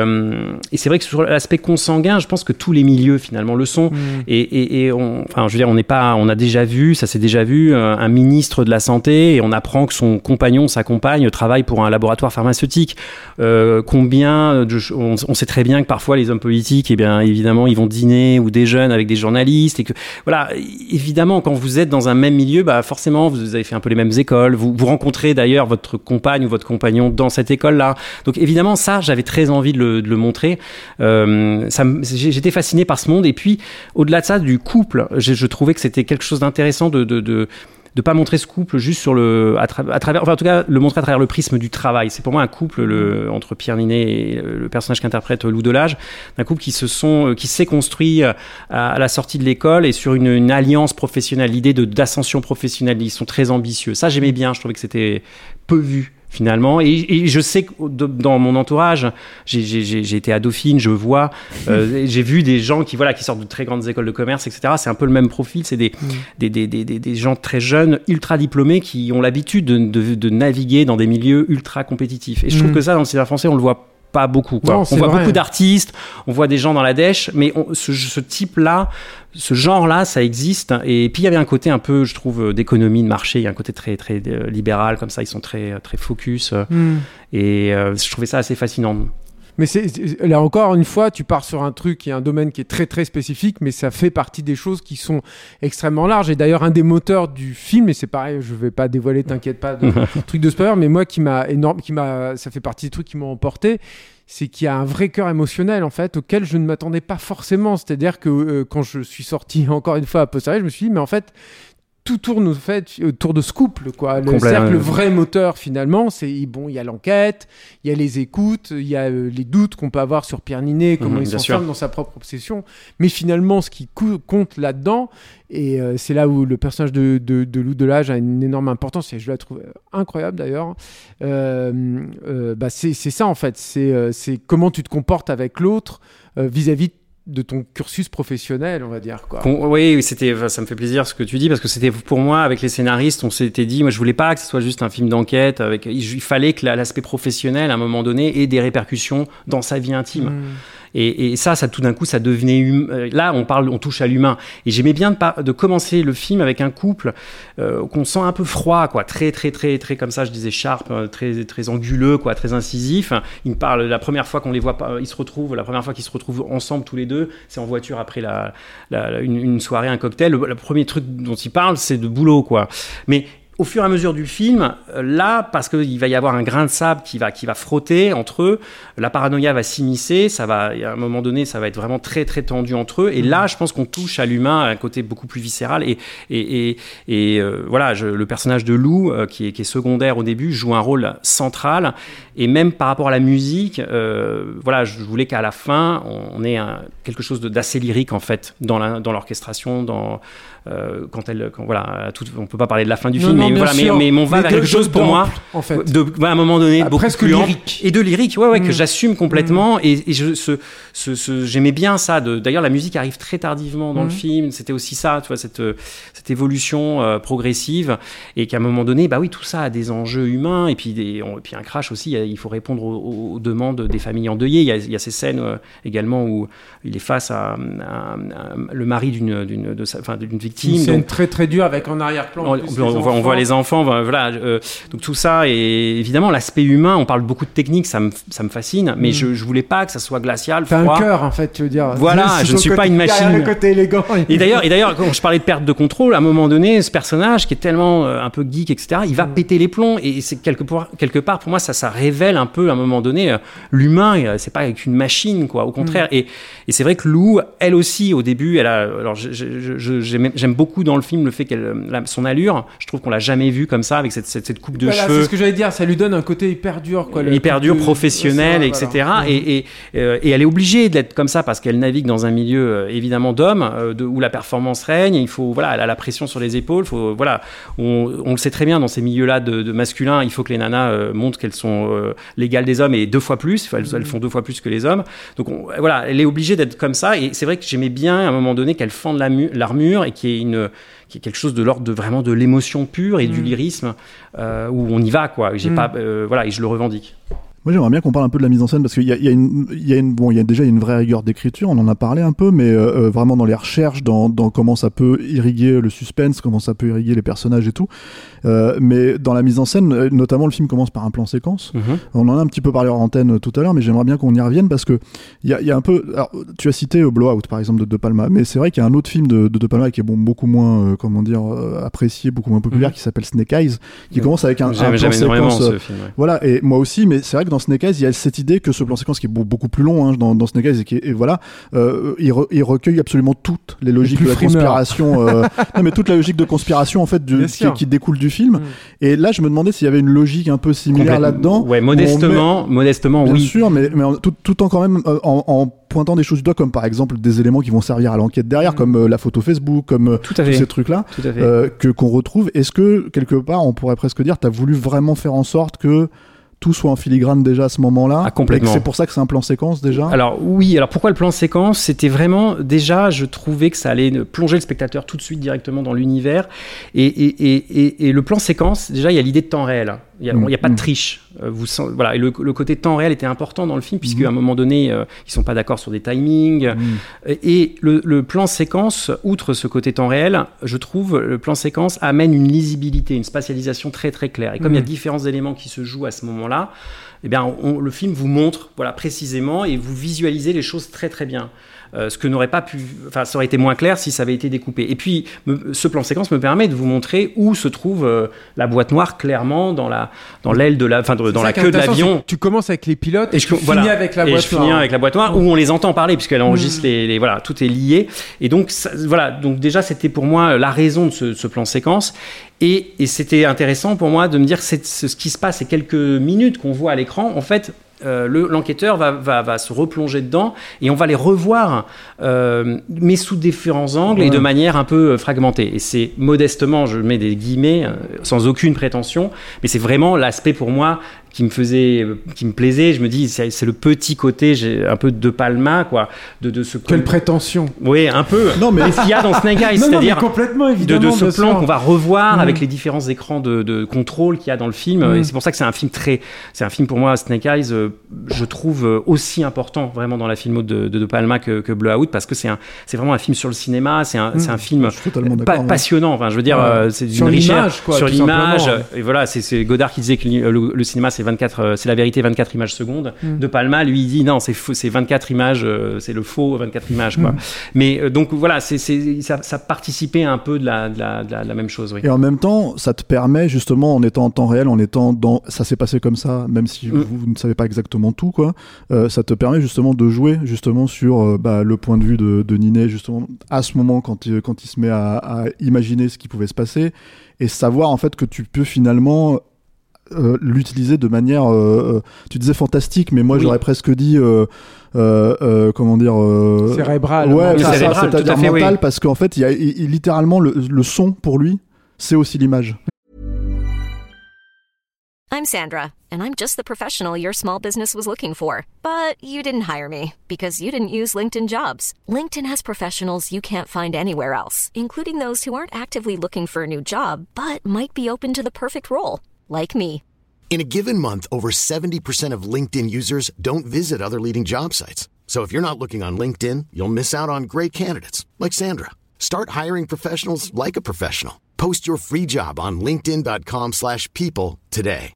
et c'est vrai que sur l'aspect consanguin, je pense que tous les milieux finalement le sont. Et, et, et on, enfin, je veux dire, on n'est pas, on a déjà vu, ça s'est déjà vu, un ministre de la santé et on apprend que son compagnon, sa compagne travaille pour un laboratoire pharmaceutique. Euh, combien de, on, on sait très bien que parfois les hommes politiques, eh bien évidemment, ils vont dîner ou déjeunent avec des journalistes et que voilà, évidemment, quand vous êtes dans un même milieu, bah forcément, vous avez fait un peu les mêmes écoles. Vous, vous rencontrez d'ailleurs votre compagne ou votre compagnon dans cette école-là. Donc évidemment, ça, j'avais très envie de le, montrer. Euh, J'étais fasciné par ce monde. Et puis, au-delà de ça, du couple, je, trouvais que c'était quelque chose d'intéressant de de pas montrer ce couple juste sur le à, tra- à travers enfin en tout cas le montrer à travers le prisme du travail. C'est pour moi un couple le, entre Pierre Ninet et le personnage qu'interprète Lou Delage un couple qui se sont euh, qui s'est construit euh, à, à la sortie de l'école et sur une, une alliance professionnelle l'idée de d'ascension professionnelle. Ils sont très ambitieux. Ça j'aimais bien. Je trouvais que c'était peu vu finalement. Et, et je sais que de- dans mon entourage j'ai- été à Dauphine je vois euh, j'ai vu des gens qui voilà qui sortent de très grandes écoles de commerce etc c'est un peu le même profil. C'est des, des, des, des, des- des gens très jeunes ultra diplômés qui ont l'habitude de, de, de naviguer dans des milieux ultra compétitifs. Et je trouve Mm. que ça dans le cinéma français on le voit pas beaucoup quoi. Non, on voit vrai. beaucoup d'artistes on voit des gens dans la dèche mais on- ce, ce type là ce genre là ça existe et puis il y avait un côté un peu je trouve d'économie de marché il y a un côté très très euh, libéral comme ça ils sont très très focus euh, Mm. et euh, je trouvais ça assez fascinant Mais c'est là encore une fois, tu pars sur un truc qui est un domaine qui est très très spécifique, mais ça fait partie des choses qui sont extrêmement larges. Et d'ailleurs, un des moteurs du film, et c'est pareil, je vais pas dévoiler, t'inquiète pas, de truc de spoiler, mais moi qui m'a énorme, qui m'a, ça fait partie des trucs qui m'ont emporté. C'est qu'il y a un vrai cœur émotionnel en fait auquel je ne m'attendais pas forcément. C'est-à-dire que euh, quand je suis sorti encore une fois à posteriori, je me suis dit mais en fait tout tourne au fait autour de ce couple quoi. Le, Complètement. c'est-à-dire que le vrai moteur finalement, c'est bon, il y a l'enquête, il y a les écoutes, il y a euh, les doutes qu'on peut avoir sur Pierre Ninet, comment Mhm, il s'enferme dans sa propre obsession. Mais finalement, ce qui compte là-dedans, et euh, c'est là où le personnage de, de, de Lou Delage a une énorme importance, et je la trouve euh, incroyable d'ailleurs, euh, bah, c'est ça en fait, c'est comment tu te comportes avec l'autre vis-à-vis de ton cursus professionnel, on va dire. Quoi. Oui, c'était, ça me fait plaisir ce que tu dis parce que c'était pour moi avec les scénaristes, on s'était dit, moi je voulais pas que ce soit juste un film d'enquête. Avec, il, fallait que la- l'aspect professionnel à un moment donné ait des répercussions dans sa vie intime. Mm. Et, ça, tout d'un coup, ça devenait hum- euh, là, on parle, on touche à l'humain. Et j'aimais bien de, commencer le film avec un couple euh, qu'on sent un peu froid, quoi, très, très, très, très comme ça. Je disais sharp, euh, très, très anguleux, quoi, très incisif. Ils me parlent la première fois qu'on les voit ils se retrouvent, la première fois qu'ils se retrouvent ensemble tous les deux, c'est en voiture après la, une, soirée, un cocktail. Le, premier truc dont ils parlent, c'est de boulot, quoi. Mais au fur et à mesure du film, là, parce qu'il va y avoir un grain de sable qui va, qui va frotter entre eux, la paranoïa va s'immiscer, ça va, à un moment donné, ça va être vraiment très, très tendu entre eux. Et là, je pense qu'on touche à l'humain, à un côté beaucoup plus viscéral. Et, et, et, et, euh, voilà, je- le personnage de Lou, euh, qui, est, qui est secondaire au début, joue un rôle central. Et même par rapport à la musique, euh, voilà, je voulais qu'à la fin, on, ait un- quelque chose d'assez lyrique, en fait, dans l'orchestration, dans, euh, quand elle, quand, voilà, tout, on peut pas parler de la fin du Non, film, non, mais voilà, mais, mais on va vers quelque chose pour moi, en fait. de, à un moment donné, Ah, beaucoup presque plus ample. lyrique. et de lyrique, ouais, ouais, que Mm. j'assume complètement, et, et je, ce, ce, ce- j'aimais bien ça. De, d'ailleurs, la musique arrive très tardivement dans Mm. le film. C'était aussi ça, tu vois, cette, cette évolution euh, progressive, et qu'à un moment donné, bah oui, tout ça a des enjeux humains, et puis, des, on- et puis un crash aussi. il faut répondre aux, aux demandes des familles endeuillées. Il y a, il y a ces scènes euh, également où il est face à, à- à le mari d'une, d'une, de sa- enfin, d'une victime. Une scène donc- très très dure avec en arrière-plan. on, en plus, on- les on voit, on voit voit les enfants, voilà. euh, donc tout ça et évidemment l'aspect humain. On parle beaucoup de technique, ça me ça me fascine, mais Mm. je, je voulais pas que ça soit glacial, T'as un cœur, en fait, tu veux dire. Voilà, je ne suis pas une machine. le côté élégant. Et d'ailleurs, et d'ailleurs, quand je parlais de perte de contrôle, à un moment donné, ce personnage qui est tellement euh, un peu geek, etc., il va Mm. péter les plombs. Et c'est quelque, part- quelque part, pour moi, ça, ça révèle un peu, à un moment donné, euh, l'humain. euh, C'est pas avec une machine, quoi. Au contraire. Mm. Et, et c'est vrai que Lou, elle aussi, au début, elle a. Alors, j'aime beaucoup dans le film le fait qu'elle, euh, son allure. Je trouve qu'on l'a jamais vue comme ça, avec cette, cette, cette coupe de Voilà, cheveux c'est ce que j'allais dire, ça lui donne un côté hyper dur, quoi. hyper dur, professionnel, Etc. voilà. Et, et, euh, et elle est obligée d'être comme ça parce qu'elle navigue dans un milieu euh, évidemment d'hommes euh, où la performance règne. Il faut voilà, elle a la pression sur les épaules. Faut voilà, on, on le sait très bien dans ces milieux-là de, de masculins. Il faut que les nanas montrent qu'elles sont l'égale des hommes et deux fois plus. Elles, elles font deux fois plus que les hommes. Donc on- voilà, elle est obligée d'être comme ça. Et c'est vrai que j'aimais bien à un moment donné qu'elle fende la mu- l'armure et qu'il y ait une qui est quelque chose de l'ordre de vraiment de l'émotion pure et du Mm. lyrisme euh, où on y va quoi. J'ai pas euh, voilà et je le revendique. Moi, j'aimerais bien qu'on parle un peu de la mise en scène parce qu'il y a, il y a une, il y a une, bon, il y a déjà une vraie rigueur d'écriture. On en a parlé un peu, mais euh, euh, vraiment dans les recherches, dans, dans comment ça peut irriguer le suspense, comment ça peut irriguer les personnages et tout. Euh, mais dans la mise en scène, notamment, le film commence par un plan séquence. Mhm. On en a un petit peu parlé en antenne tout à l'heure, mais j'aimerais bien qu'on y revienne parce que il y a, il y a un peu. Alors, tu as cité Blowout par exemple de De Palma, mais c'est vrai qu'il y a un autre film de De, de Palma qui est bon, beaucoup moins, euh, comment dire, apprécié, beaucoup moins populaire, Mhm. qui s'appelle Snake Eyes, qui Ouais. commence avec un, un plan séquence. ce film, ouais. Voilà, et moi aussi, mais c'est vrai que dans Snake Eyes, il y a cette idée que ce plan séquence qui est beau- beaucoup plus long hein, dans, dans Snake Eyes, et, qui est- et voilà, euh, il, re- il recueille absolument toutes les logiques de la frimeur. conspiration, euh, non mais toute la logique de conspiration en fait du, Bien qui, qui découle du film. Et là, je me demandais s'il y avait une logique un peu similaire là-dedans. Ouais, modestement, met- modestement, Bien oui. sûr, mais, mais en- tout, tout en quand même euh, en, en pointant des choses du doigt, comme par exemple des éléments qui vont servir à l'enquête derrière, comme euh, la photo Facebook, comme euh, à tous fait. ces trucs-là, euh, que qu'on retrouve. Est-ce que quelque part, on pourrait presque dire, t'as voulu vraiment faire en sorte que tout soit en filigrane déjà à ce moment-là, Ah, complètement. c'est pour ça que c'est un plan séquence déjà. Alors oui, alors pourquoi le plan séquence? C'était vraiment déjà, je trouvais que ça allait plonger le spectateur tout de suite directement dans l'univers. Et, et, et, et, et le plan séquence, déjà, il y a l'idée de temps réel. Il n'y a, Mm, pas de mm. triche. Euh, Vous voilà, et le, le côté temps réel était important dans le film, puisque Mhm. à un moment donné, euh, ils sont pas d'accord sur des timings. Et, et le, le plan séquence, outre ce côté temps réel, je trouve le plan séquence amène une lisibilité, une spatialisation très très claire. Et comme il y a différents éléments qui se jouent à ce moment-là, eh bien, on- le film vous montre voilà, précisément et vous visualisez les choses très très bien. Euh, ce que n'aurait pas pu, enfin, ça aurait été moins clair si ça avait été découpé. Et puis, me- ce plan séquence me permet de vous montrer où se trouve euh, la boîte noire clairement dans la, dans l'aile de la, enfin, dans la queue de l'avion. Tu commences avec les pilotes et, Et tu je, finis avec la et boîte je finis noire. avec la boîte noire où on les entend parler puisqu'elle enregistre Mm. les, les- voilà tout est lié et donc ça- voilà donc déjà c'était pour moi la raison de ce, ce plan séquence et, et c'était intéressant pour moi de me dire que ce qui se passe ces quelques minutes qu'on voit à l'écran en fait euh, le- l'enquêteur va, va, va se replonger dedans et on va les revoir, euh, mais sous différents angles et de manière un peu euh, fragmentée. Et c'est modestement, je mets des guillemets, euh, sans aucune prétention, mais c'est vraiment l'aspect pour moi qui me faisait, euh, qui me plaisait. Je me dis, c'est le petit côté, j'ai un peu de Palma, quoi, de, de ce Quelle prétention oui, un peu. Non, mais- ce qu'il y a dans Snake Eyes, c'est-à-dire complètement, de, évidemment, de ce plan qu'on va revoir Mm. avec les différents écrans de, de contrôle qu'il y a dans le film. Mm. Et c'est pour ça que c'est un film très, c'est un film pour moi Snake Eyes, euh, je trouve euh, aussi important vraiment dans la filmo de, de, Palma que, que Blowout parce que c'est un, c'est vraiment un film sur le cinéma, c'est un, Mm. c'est un film pa- ouais. passionnant. Enfin, je veux dire, Ouais. euh, c'est Sur une richesse sur l'image. Et voilà, c'est, Godard qui disait que le- le cinéma c'est 24, euh, c'est la vérité 24 images secondes. Mm. De Palma, lui, il dit non, c'est c'est 24 images, euh, c'est le faux 24 images, quoi. Mm. Mais euh, donc voilà, c'est, c'est, ça, ça participait un peu de la, de la, de la, de la même chose, oui. Et en même temps, ça te permet justement, en étant en temps réel, en étant dans, ça s'est passé comme ça, même si Mm. vous, vous ne savez pas exactement tout, quoi. euh, ça te permet justement de jouer justement sur euh, bah, le point de vue de, de Ninet, justement à ce moment quand il, quand il se met à, à imaginer ce qui pouvait se passer et savoir en fait que tu peux finalement euh, l'utiliser de manière, euh, euh, tu disais fantastique, mais moi Oui. j'aurais presque dit, euh, euh, euh, comment dire, euh, Cérébral. Ouais, c'est-à-dire à fait, oui. mental, parce qu'en fait, il y a il- littéralement le, le son pour lui, c'est aussi l'image. I'm Sandra, and I'm just the professional your small business was looking for. But you didn't hire me because you didn't use LinkedIn jobs. LinkedIn has professionals you can't find anywhere else, including those who aren't actively looking for a new job but might be open to the perfect role, like me. In a given month, over 70% of LinkedIn users don't visit other leading job sites. So if you're not looking on LinkedIn, you'll miss out on great candidates like Sandra. Start hiring professionals like a professional. Post your free job on linkedin.com/people slash people today.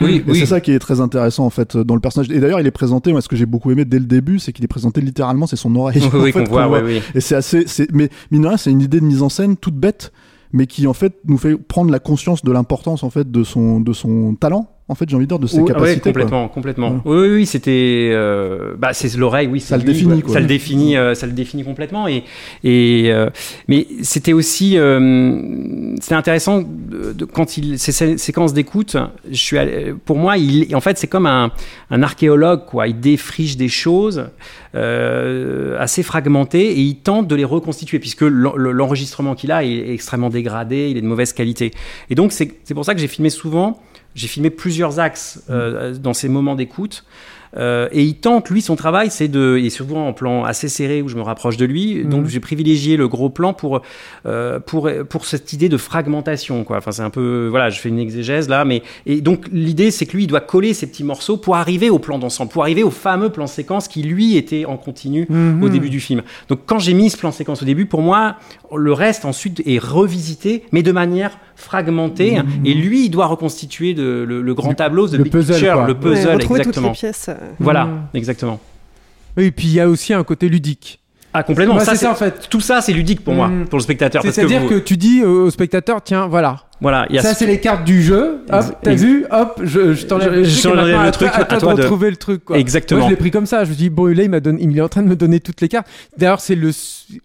Oui, c'est ça qui est très intéressant en fait dans le personnage. Et d'ailleurs, il est présenté. Moi, ce que j'ai beaucoup aimé dès le début, c'est qu'il est présenté littéralement, c'est son oreille. Oui, en oui, fait, qu'on voit, qu'on oui, oui. Et c'est assez. c'est- Mais mine de rien, c'est une idée de mise en scène toute bête, mais qui en fait nous fait prendre la conscience de l'importance en fait de son de son talent. En fait, j'ai envie de dire de ses Oui, capacités. ouais, quoi. complètement, complètement. Ouais. Oui, oui, oui, c'était, euh, bah, c'est l'oreille, oui, Ça le définit, quoi. Ça le définit, euh, ça le définit complètement. Et, et euh, mais c'était aussi, c'était intéressant de, de- quand il ces sé- séquences d'écoute. Je suis, allé- pour moi, il, en fait, c'est comme un, un archéologue, quoi. Il défriche des choses assez fragmentées et il tente de les reconstituer, puisque l'en- l'enregistrement qu'il a est extrêmement dégradé, il est de mauvaise qualité. Et donc, c'est pour ça que j'ai filmé souvent. J'ai filmé plusieurs axes euh, dans ces moments d'écoute. Euh, et il tente, lui, son travail, c'est de, et souvent en plan assez serré où je me rapproche de lui, donc j'ai privilégié le gros plan pour, euh, pour, pour cette idée de fragmentation, quoi. Enfin, c'est un peu, voilà, je fais une exégèse là, mais, et donc l'idée, c'est que lui, il doit coller ces petits morceaux pour arriver au plan d'ensemble, pour arriver au fameux plan séquence qui, lui, était en continu Mhm. au début du film. Donc, quand j'ai mis ce plan séquence au début, pour moi, le reste ensuite est revisité, mais de manière fragmentée, et lui, il doit reconstituer de- le, le grand tableau, de le Big puzzle, Picture, quoi. le Ouais, puzzle, retrouver toutes exactement. les pièces. euh. Voilà, Mhm. exactement. Et puis il y a aussi un côté ludique. Ah, complètement. Bah, ça, c'est en fait. Tout ça, c'est ludique pour moi, Mhm. pour le spectateur. C'est-à-dire vous- que, tu dis au au spectateur, tiens, voilà. voilà, il y a Ça, ce- c'est les cartes du jeu. Hop, t'as vu Hop, je, je t'enlève Je- le truc. à truc, toi- à de- retrouver le truc. Quoi. Exactement. Moi, je l'ai pris comme ça. Je me dis, bon, là, il m'a donné, il est en train de me donner toutes les cartes. D'ailleurs, c'est le,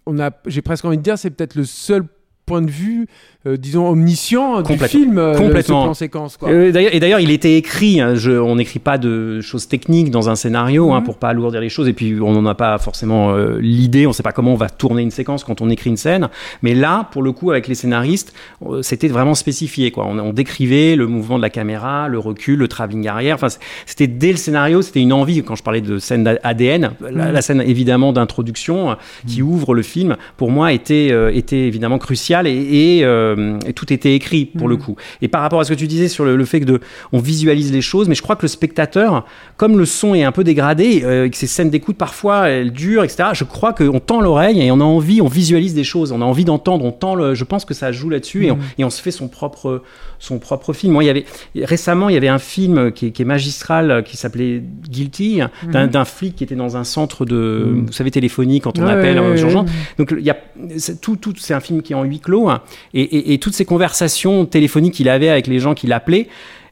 on a, j'ai presque envie de dire, c'est peut-être le seul point de vue, euh, disons, omniscient du film, euh, Complètement. plan séquence. Quoi. Euh, et d'ailleurs, il était écrit. hein, je- on n'écrit pas de choses techniques dans un scénario hein, Mhm. pour pas alourdir les choses. Et puis, on n'en a pas forcément euh, l'idée. On sait pas comment on va tourner une séquence quand on écrit une scène. Mais là, pour le coup, avec les scénaristes, euh, c'était vraiment spécifié. Quoi. On, on décrivait le mouvement de la caméra, le recul, le travelling arrière. Enfin, c'était dès le scénario. C'était une envie. Quand je parlais de scène ADN, la, Mhm. la scène évidemment d'introduction euh, qui ouvre le film, pour moi, était euh, était évidemment cruciale et, et, euh, et tout était écrit pour le Mhm. coup. Et par rapport à ce que tu disais sur le, le fait que de, on visualise les choses, mais je crois que le spectateur, comme le son est un peu dégradé, euh, que ces scènes d'écoute parfois elles durent, etc. Je crois qu'on tend l'oreille et on a envie, on visualise des choses, on a envie d'entendre, on tend le. Je pense que ça joue là-dessus et, on, Mhm. et on se fait son propre son propre film. Moi, il y avait récemment, il y avait un film qui est, qui est magistral qui s'appelait Guilty d'un Mhm. d'un flic qui était dans un centre de, vous savez, téléphonie quand on Ouais, appelle ouais, euh, ouais, urgent. Donc il y a c'est tout, tout c'est un film qui est en huis clos hein, et, et- et toutes ces conversations téléphoniques qu'il avait avec les gens qui l'appelaient.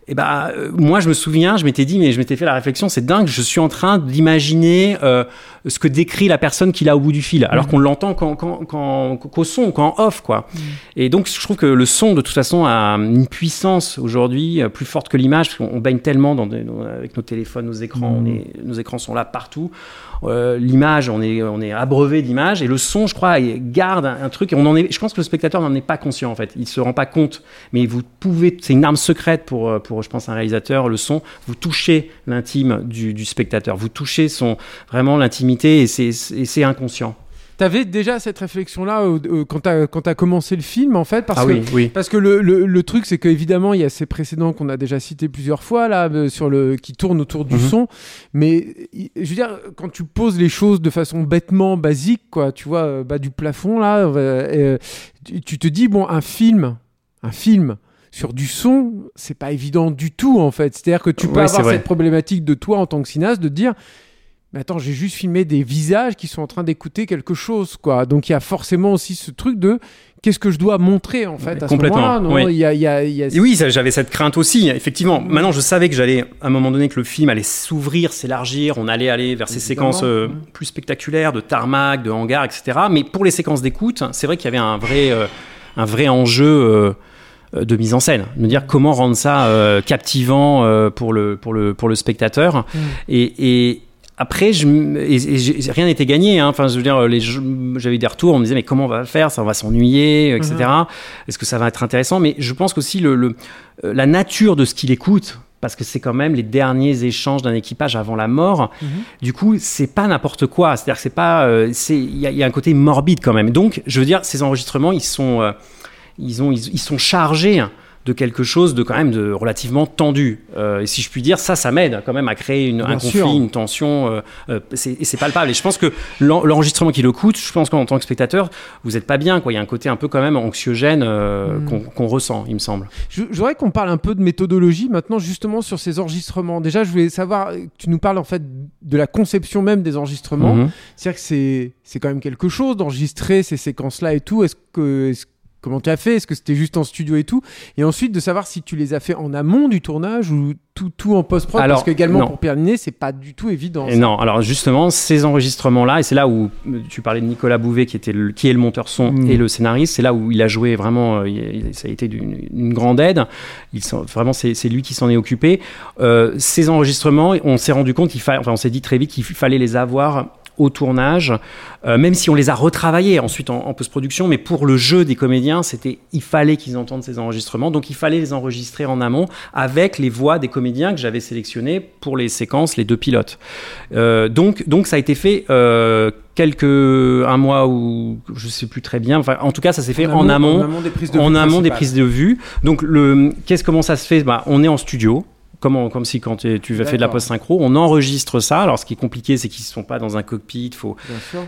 Et ben euh, moi je me souviens, je m'étais dit mais je m'étais fait la réflexion, c'est dingue, je suis en train d'imaginer euh, ce que décrit la personne qu'il a au bout du fil, alors Mhm. qu'on l'entend qu'au son, qu'en off quoi. Mhm. Et donc je trouve que le son de toute façon a une puissance aujourd'hui euh, plus forte que l'image, parce qu'on on baigne tellement dans des- dans- avec nos téléphones, nos écrans, on est- nos écrans sont là partout. Euh, l'image, on est, on est abreuvé d'images et le son, je crois, garde un, truc. Et on en est, je pense que le spectateur n'en est pas conscient en fait. Il se rend pas compte, mais vous pouvez. C'est une arme secrète pour, euh, pour, je pense, un réalisateur. Le son, vous touchez l'intime du, du spectateur. Vous touchez son vraiment l'intimité et c'est inconscient. T'avais déjà cette réflexion-là euh, euh, quand t'as quand t'as commencé le film en fait parce Ah que oui, oui. parce que le, le, le truc c'est qu'évidemment il y a ces précédents qu'on a déjà cités plusieurs fois là euh, sur le qui tournent autour du Mhm. son mais je veux dire quand tu poses les choses de façon bêtement basique quoi tu vois bas du plafond là euh, tu, tu te dis bon un film un film sur du son, c'est pas évident du tout en fait. C'est-à-dire que tu peux Ouais, avoir cette problématique de toi en tant que cinéaste de te dire mais attends, j'ai juste filmé des visages qui sont en train d'écouter quelque chose, quoi. Donc il y a forcément aussi ce truc de qu'est-ce que je dois montrer en fait à Complètement, oui. Il y a, il y a- il y a- Et oui, ça, j'avais cette crainte aussi, effectivement. Maintenant, je savais que j'allais, à un moment donné, que le film allait s'ouvrir, s'élargir, on allait aller vers ces séquences euh, plus spectaculaires, de tarmac, de hangar, etc. Mais pour les séquences d'écoute, c'est vrai qu'il y avait un vrai, euh, un vrai enjeu euh, de mise en scène. De me dire comment rendre ça euh, captivant euh, pour, le, pour, le, pour le spectateur. Et. et après, je, m- et- et j'ai- rien n'était gagné. hein. Enfin, je veux dire, j'avais eu des retours. On me disait, mais comment on va faire? Ça, on va s'ennuyer, etc. Est-ce que ça va être intéressant? Mais je pense qu'aussi le, le- euh, la nature de ce qu'il écoute, parce que c'est quand même les derniers échanges d'un équipage avant la mort. Du coup, c'est pas n'importe quoi. C'est-à-dire que c'est pas, euh, c'est, il y, a- il y a un côté morbide quand même. Donc, je veux dire, ces enregistrements, ils sont, euh, ils ont, ils, ils sont chargés de quelque chose de quand même de relativement tendu. Euh, et si je puis dire, ça, ça m'aide quand même à créer une, un conflit, une tension. euh, euh, c'est- et c'est palpable. Et je pense que l'en- l'enregistrement qui le coûte, je pense qu'en tant que spectateur, vous n'êtes pas bien. Quoi. Il y a un côté un peu quand même anxiogène euh, Mm. qu'on ressent, il me semble. Je, je voudrais qu'on parle un peu de méthodologie maintenant, justement sur ces enregistrements. Déjà, je voulais savoir, euh, tu nous parles en fait de la conception même des enregistrements. Mhm. C'est-à-dire que c'est, c'est quand même quelque chose d'enregistrer ces séquences-là et tout. Est-ce que, est-ce- comment tu as fait Est-ce que c'était juste en studio et tout Et ensuite, de savoir si tu les as fait en amont du tournage ou tout, tout en post-prod. Parce qu'également, non. pour Pierre Ninet, c'est pas du tout évident. Et non, alors justement, ces enregistrements-là, et c'est là où euh, tu parlais de Nicolas Bouvet, qui, était le, qui est le monteur son Mm. et le scénariste, c'est là où il a joué vraiment, euh, il- ça a été d'une une grande aide. Il vraiment, c'est c'est lui qui s'en est occupé. Euh, ces enregistrements, on s'est rendu compte qu'il fallait, enfin, on s'est dit très vite qu'il fallait les avoir au tournage, euh, même si on les a retravaillés ensuite en, en post-production, mais pour le jeu des comédiens, c'était, il fallait qu'ils entendent ces enregistrements, donc il fallait les enregistrer en amont avec les voix des comédiens que j'avais sélectionnés pour les séquences, les deux pilotes. Euh, donc, donc ça a été fait euh, quelques un mois ou je sais plus très bien. Enfin, en tout cas, ça s'est fait en, amont, en amont des prises de vue amont des prises de vue. Donc, le qu'est-ce comment ça se fait? Bah, on est en studio. Comme, comme si quand tu faire de la post-synchro, on enregistre ça. Alors, ce qui est compliqué, c'est qu'ils ne sont pas dans un cockpit. Faut,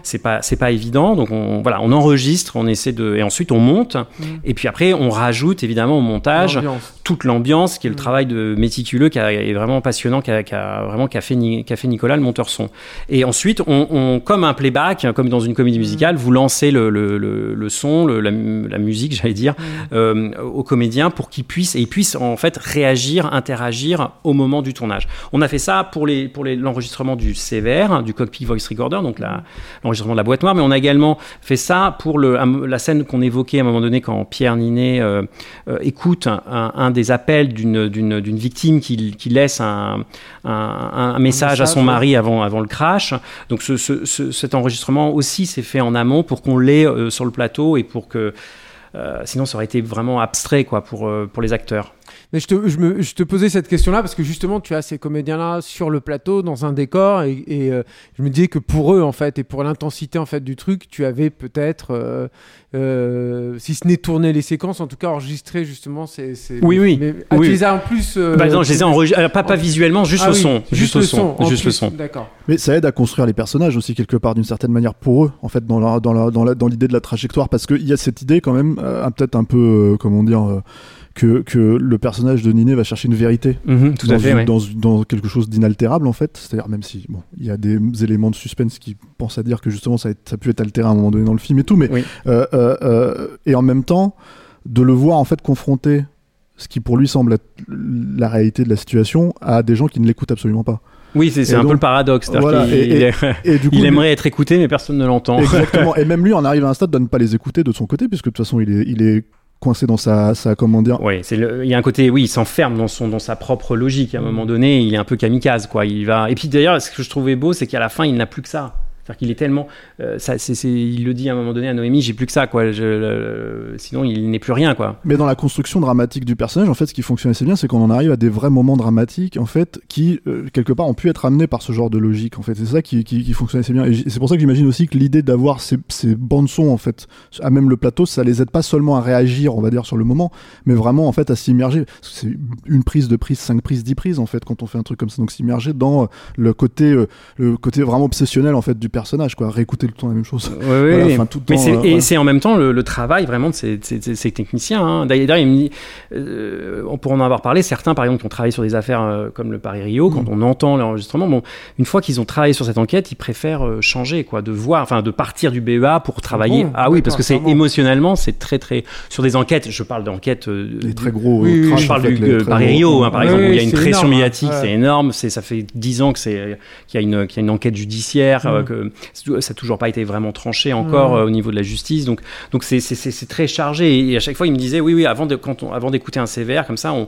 c'est pas c'est pas évident. Donc on voilà on enregistre on essaie de et ensuite on monte. Et puis après on rajoute évidemment au montage toute l'ambiance qui est le travail de méticuleux qui est vraiment passionnant qu'a qu'a vraiment qu'a fait, qu'a fait Nicolas le monteur son. Et ensuite on, on- comme un playback comme dans une comédie musicale vous lancez le, le, le, le son la musique j'allais dire euh, aux comédiens pour qu'ils puissent et ils puissent en fait réagir interagir au moment du tournage on a fait ça pour les pour les- l'enregistrement du CVR du cockpit voice recorder donc l'enregistrement de la boîte noire, mais on a également fait ça pour le, la scène qu'on évoquait à un moment donné quand Pierre Ninet euh, euh, écoute un, des appels d'une, victime qui, qui laisse un, un, un message à son mari avant, avant le crash. Donc ce, ce- ce- cet enregistrement aussi s'est fait en amont pour qu'on l'ait euh, sur le plateau et pour que... sinon, ça aurait été vraiment abstrait quoi, pour, pour les acteurs. Mais je te, je, me, je te posais cette question-là parce que justement, tu as ces comédiens-là sur le plateau, dans un décor, et, et, euh, je me disais que pour eux, en fait, et pour l'intensité en fait du truc, tu avais peut-être, euh, euh, si ce n'est tourné les séquences, en tout cas enregistré justement ces. ces- Oui, oui. Mais, ah, Oui. tu les as en plus. euh, Bah non, je les ai enregistrés, alors, pas, pas visuellement, juste Ah le oui, son. juste le le son. Juste le plus, son. d'accord. Mais ça aide à construire les personnages aussi quelque part d'une certaine manière pour eux, en fait, dans la, dans la, dans la, dans l'idée de la trajectoire, parce qu'il y a cette idée quand même, euh, peut-être un peu, euh, comment dire, euh, que, que le personnage de Niné va chercher une vérité Mhm, tout dans, à fait, une- ouais. dans, dans quelque chose d'inaltérable en fait. C'est-à-dire même si bon, il y a des éléments de suspense qui pensent à dire que justement ça a, ça a pu être altéré à un moment donné dans le film et tout, mais Oui. euh, euh, euh, et en même temps de le voir en fait confronter ce qui pour lui semble être la réalité de la situation à des gens qui ne l'écoutent absolument pas. Oui, c'est un peu le paradoxe. Voilà, qu'il- et- et- il, et du coup, il lui- aimerait être écouté, mais personne ne l'entend. Exactement. et même lui en arrive à un stade de ne pas les écouter de son côté, puisque de toute façon il est, il est coincé dans sa, sa comment dire. Oui, c'est il y a un côté, oui, il s'enferme dans son, dans sa propre logique. À un moment donné, il est un peu kamikaze, quoi. Il va. Et puis d'ailleurs, ce que je trouvais beau, c'est qu'à la fin, il n'a plus que ça. C'est-à-dire qu'il est tellement, euh, ça, c'est- il le dit à un moment donné à Noémie, j'ai plus que ça, quoi. Sinon, il n'est plus rien, quoi. Mais dans la construction dramatique du personnage, en fait, ce qui fonctionne assez bien, c'est qu'on en arrive à des vrais moments dramatiques, en fait, qui euh, quelque part ont pu être amenés par ce genre de logique. En fait, c'est ça qui, qui, qui fonctionne assez bien. Et c'est pour ça que j'imagine aussi que l'idée d'avoir ces, ces bandes son, en fait, à même le plateau, ça les aide pas seulement à réagir, on va dire, sur le moment, mais vraiment, en fait, à s'immerger. C'est une prise, deux prises, cinq prises, dix prises, en fait, quand on fait un truc comme ça. Donc s'immerger dans le côté, euh, le côté vraiment obsessionnel, en fait, du personnage, quoi. Réécouter tout le temps la même chose. Oui, oui, Voilà, oui. enfin, tout le Mais temps, c'est, euh, et voilà. c'est en même temps le, le travail vraiment de ces, ces- ces- ces techniciens. hein. D'ailleurs, il me dit, euh, on pourrait en avoir parlé, certains par exemple qui ont travaillé sur des affaires euh, comme le Paris-Rio, Mm. quand on entend l'enregistrement, bon, une fois qu'ils ont travaillé sur cette enquête, ils préfèrent euh, changer, quoi, de voir, enfin de partir du BEA pour travailler. bon, ah oui, parce que c'est émotionnellement, c'est très très. Sur des enquêtes, je parle d'enquêtes. Les très gros. Oui, je parle du Paris-Rio, hein, par Oui, exemple, où il y a une pression énorme, médiatique, Ouais. c'est énorme. C'est, ça fait dix ans que c'est, qu'il y a une, qu'il y a une enquête judiciaire, Mm. Que ça n'a toujours pas été vraiment tranché encore Mm. euh, au niveau de la justice. Donc, donc c'est, c'est, c'est, c'est très chargé. Et à chaque fois, il me disait, oui, oui, avant, de, quand on, avant d'écouter un CVR comme ça, on,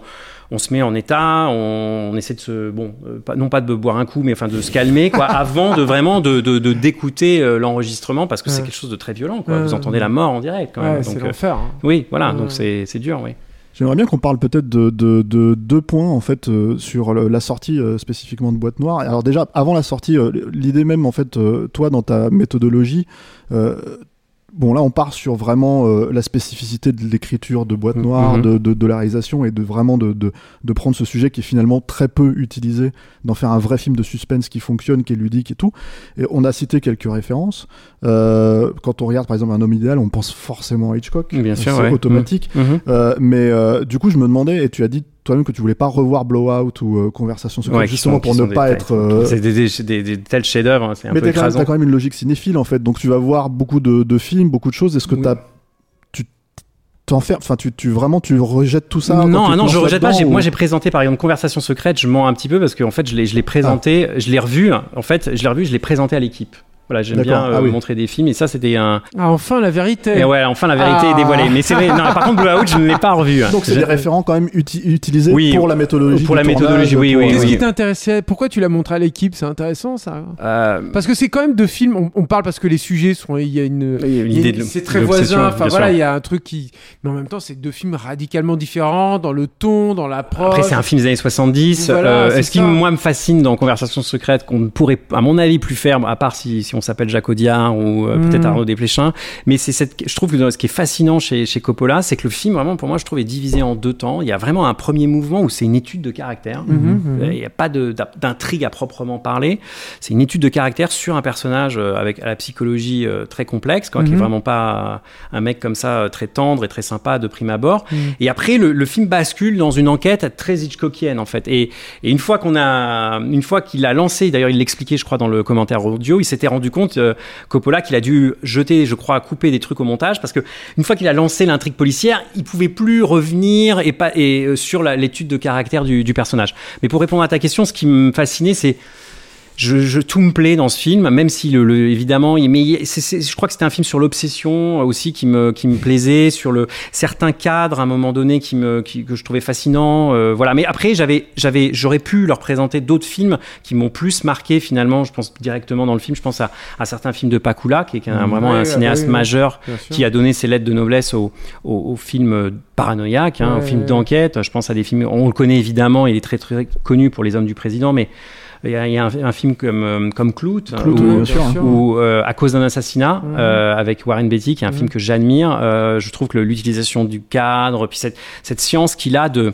on se met en état, on, on essaie de se, bon, euh, pas, non pas de boire un coup, mais enfin de se calmer, quoi, avant de vraiment de, de, de- d'écouter euh, l'enregistrement, parce que c'est quelque chose de très violent, quoi. Ouais. Vous entendez la mort en direct, quand même. Ouais, c'est Donc, euh, l'enfer. hein. oui, voilà. Donc c'est, c'est dur, oui. J'aimerais bien qu'on parle peut-être de, de, de deux points en fait euh, sur la sortie euh, spécifiquement de Boîte Noire. Alors déjà avant la sortie, euh, l'idée même en fait, toi dans ta méthodologie, bon là on part sur vraiment euh, la spécificité de l'écriture de boîte noire, Mhm. de, de, de la réalisation et de vraiment de, de, de prendre ce sujet qui est finalement très peu utilisé, d'en faire un vrai film de suspense qui fonctionne, qui est ludique et tout. Et on a cité quelques références. Euh, quand on regarde par exemple un homme idéal, on pense forcément à Hitchcock. Bien sûr, c'est ouais. automatique. Mhm. Mhm. Euh, mais euh, du coup je me demandais, et tu as dit toi-même que tu voulais pas revoir Blowout ou euh, Conversation secrète, Ouais, justement sont- pour ne pas des- être... euh, C'est des, des, des, des tels chefs-d'œuvre, hein, c'est un mais peu t'as quand, même- écrasant. t'as quand même une logique cinéphile en fait, donc tu vas voir beaucoup de, de films, beaucoup de choses. Est-ce que t'as, tu t'enfermes, enfin tu, tu vraiment tu rejettes tout ça non, ah non, je rejette pas. ou- Moi, j'ai présenté par exemple Conversation secrète. Je mens un petit peu parce qu'en fait, je l'ai, je l'ai présenté, je l'ai revu. En fait, je l'ai revu, je l'ai présenté à l'équipe. Voilà, j'aime bien euh, Ah oui. montrer des films et ça, c'était un. Ah, enfin la vérité. Et ouais, enfin la vérité Ah. est dévoilée. Mais c'est vrai. Non, par contre, Blowout, je ne l'ai pas revu. Donc c'est des référents quand même uti- utilisés Oui, pour la méthodologie. pour la méthodologie, tournage, oui, pour- oui, Qu'est-ce oui. qui t'intéressait? Pourquoi tu l'as montré à l'équipe? C'est intéressant ça. Euh, Parce que c'est quand même deux films. On, on parle parce que les sujets sont. Il y a une. Une C'est très voisin. Enfin voilà, il y a un truc qui. Mais en même temps, c'est deux films radicalement différents dans le ton, dans l'approche. Après, c'est un film des années 70. Voilà, Euh, ce qui, moi, me fascine dans Conversation secrète, qu'on ne pourrait, à mon avis, plus faire, à part si, si on s'appelle Jacques Audiard ou euh, Mm. peut-être Arnaud Desplechin. Mais c'est cette, je trouve que ce qui est fascinant chez, chez Coppola, c'est que le film, vraiment, pour moi, je trouve, est divisé en deux temps. Il y a vraiment un premier mouvement où c'est une étude de caractère. Mhm, mhm. Euh, Il n'y a pas d'intrigue à proprement parler. C'est une étude de caractère sur un personnage euh, avec à la psychologie très complexe, quoi, qui est vraiment pas un mec comme ça très tendre et très sympa de prime abord. Et après, le, le film bascule dans une enquête très Hitchcockienne en fait. Et, et une fois qu'on a, une fois qu'il a lancé, d'ailleurs il l'expliquait, je crois, dans le commentaire audio, il s'était rendu compte euh, Coppola qu'il a dû jeter, je crois, couper des trucs au montage parce que une fois qu'il a lancé l'intrigue policière, il pouvait plus revenir et pas et euh, sur l'étude de caractère du, du personnage. Mais pour répondre à ta question, ce qui me fascinait, c'est je, je- tout me plaît dans ce film, même si le, le- évidemment, il- mais il- c'est- c'est- je crois que c'était un film sur l'obsession aussi qui me qui me plaisait, sur le certains cadres à un moment donné qui me qui- que je trouvais fascinant, euh, voilà. Mais après, j'avais j'avais j'aurais pu leur présenter d'autres films qui m'ont plus marqué finalement. Je pense directement dans le film, je pense à, à certains films de Pakula, qui est un- Mhm. vraiment Ouais, un cinéaste ouais, ouais. majeur qui a donné ses lettres de noblesse au au, au film euh, paranoïaque, hein, au film d'enquête. Je pense à des films, on le connaît évidemment, il est très très connu pour Les Hommes du Président, mais il y a, il y a un, un film comme, euh, comme Clout, hein, Clout, où, oui, bien sûr. où, euh, à cause d'un assassinat, euh, avec Warren Beatty, qui est un film que j'admire. Euh, je trouve que l'utilisation du cadre, puis cette, cette science qu'il a de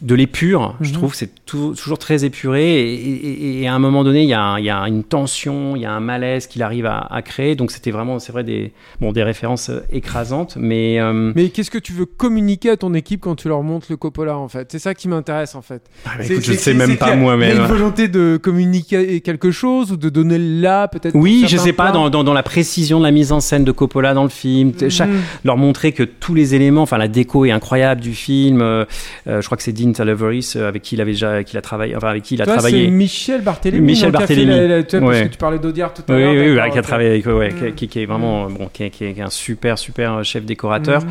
de l'épure, je Mhm. trouve c'est toujours très épuré et, et- et à un moment donné il y a, il y a une tension, il y a un malaise qu'il arrive à, à créer donc c'était vraiment c'est vrai des bon des références euh, écrasantes mais euh, Mais qu'est-ce que tu veux communiquer à ton équipe quand tu leur montres le Coppola en fait? C'est ça qui m'intéresse en fait. bah, écoute, je le sais même pas moi-même. A une volonté de communiquer quelque chose ou de donner là peut-être. Oui, je certains sais pas, dans, dans, dans la précision de la mise en scène de Coppola dans le film, chaque- Mhm. leur montrer que tous les éléments, enfin la déco est incroyable du film. euh, je crois que c'est Dean Talaveris euh, avec qui il avait déjà, qu'il a travaillé, enfin avec qui il a Toi, travaillé. Michel Barthélémy. Michel qui Barthélémy. la- la- tu vois, parce Ouais. que tu parlais d'Audiard tout à Oui, l'heure. oui, oui, d'accord, qui a travaillé avec, ouais, qui- Mhm. qui, qui est vraiment, bon, qui est, qui qui un super, super euh, chef décorateur.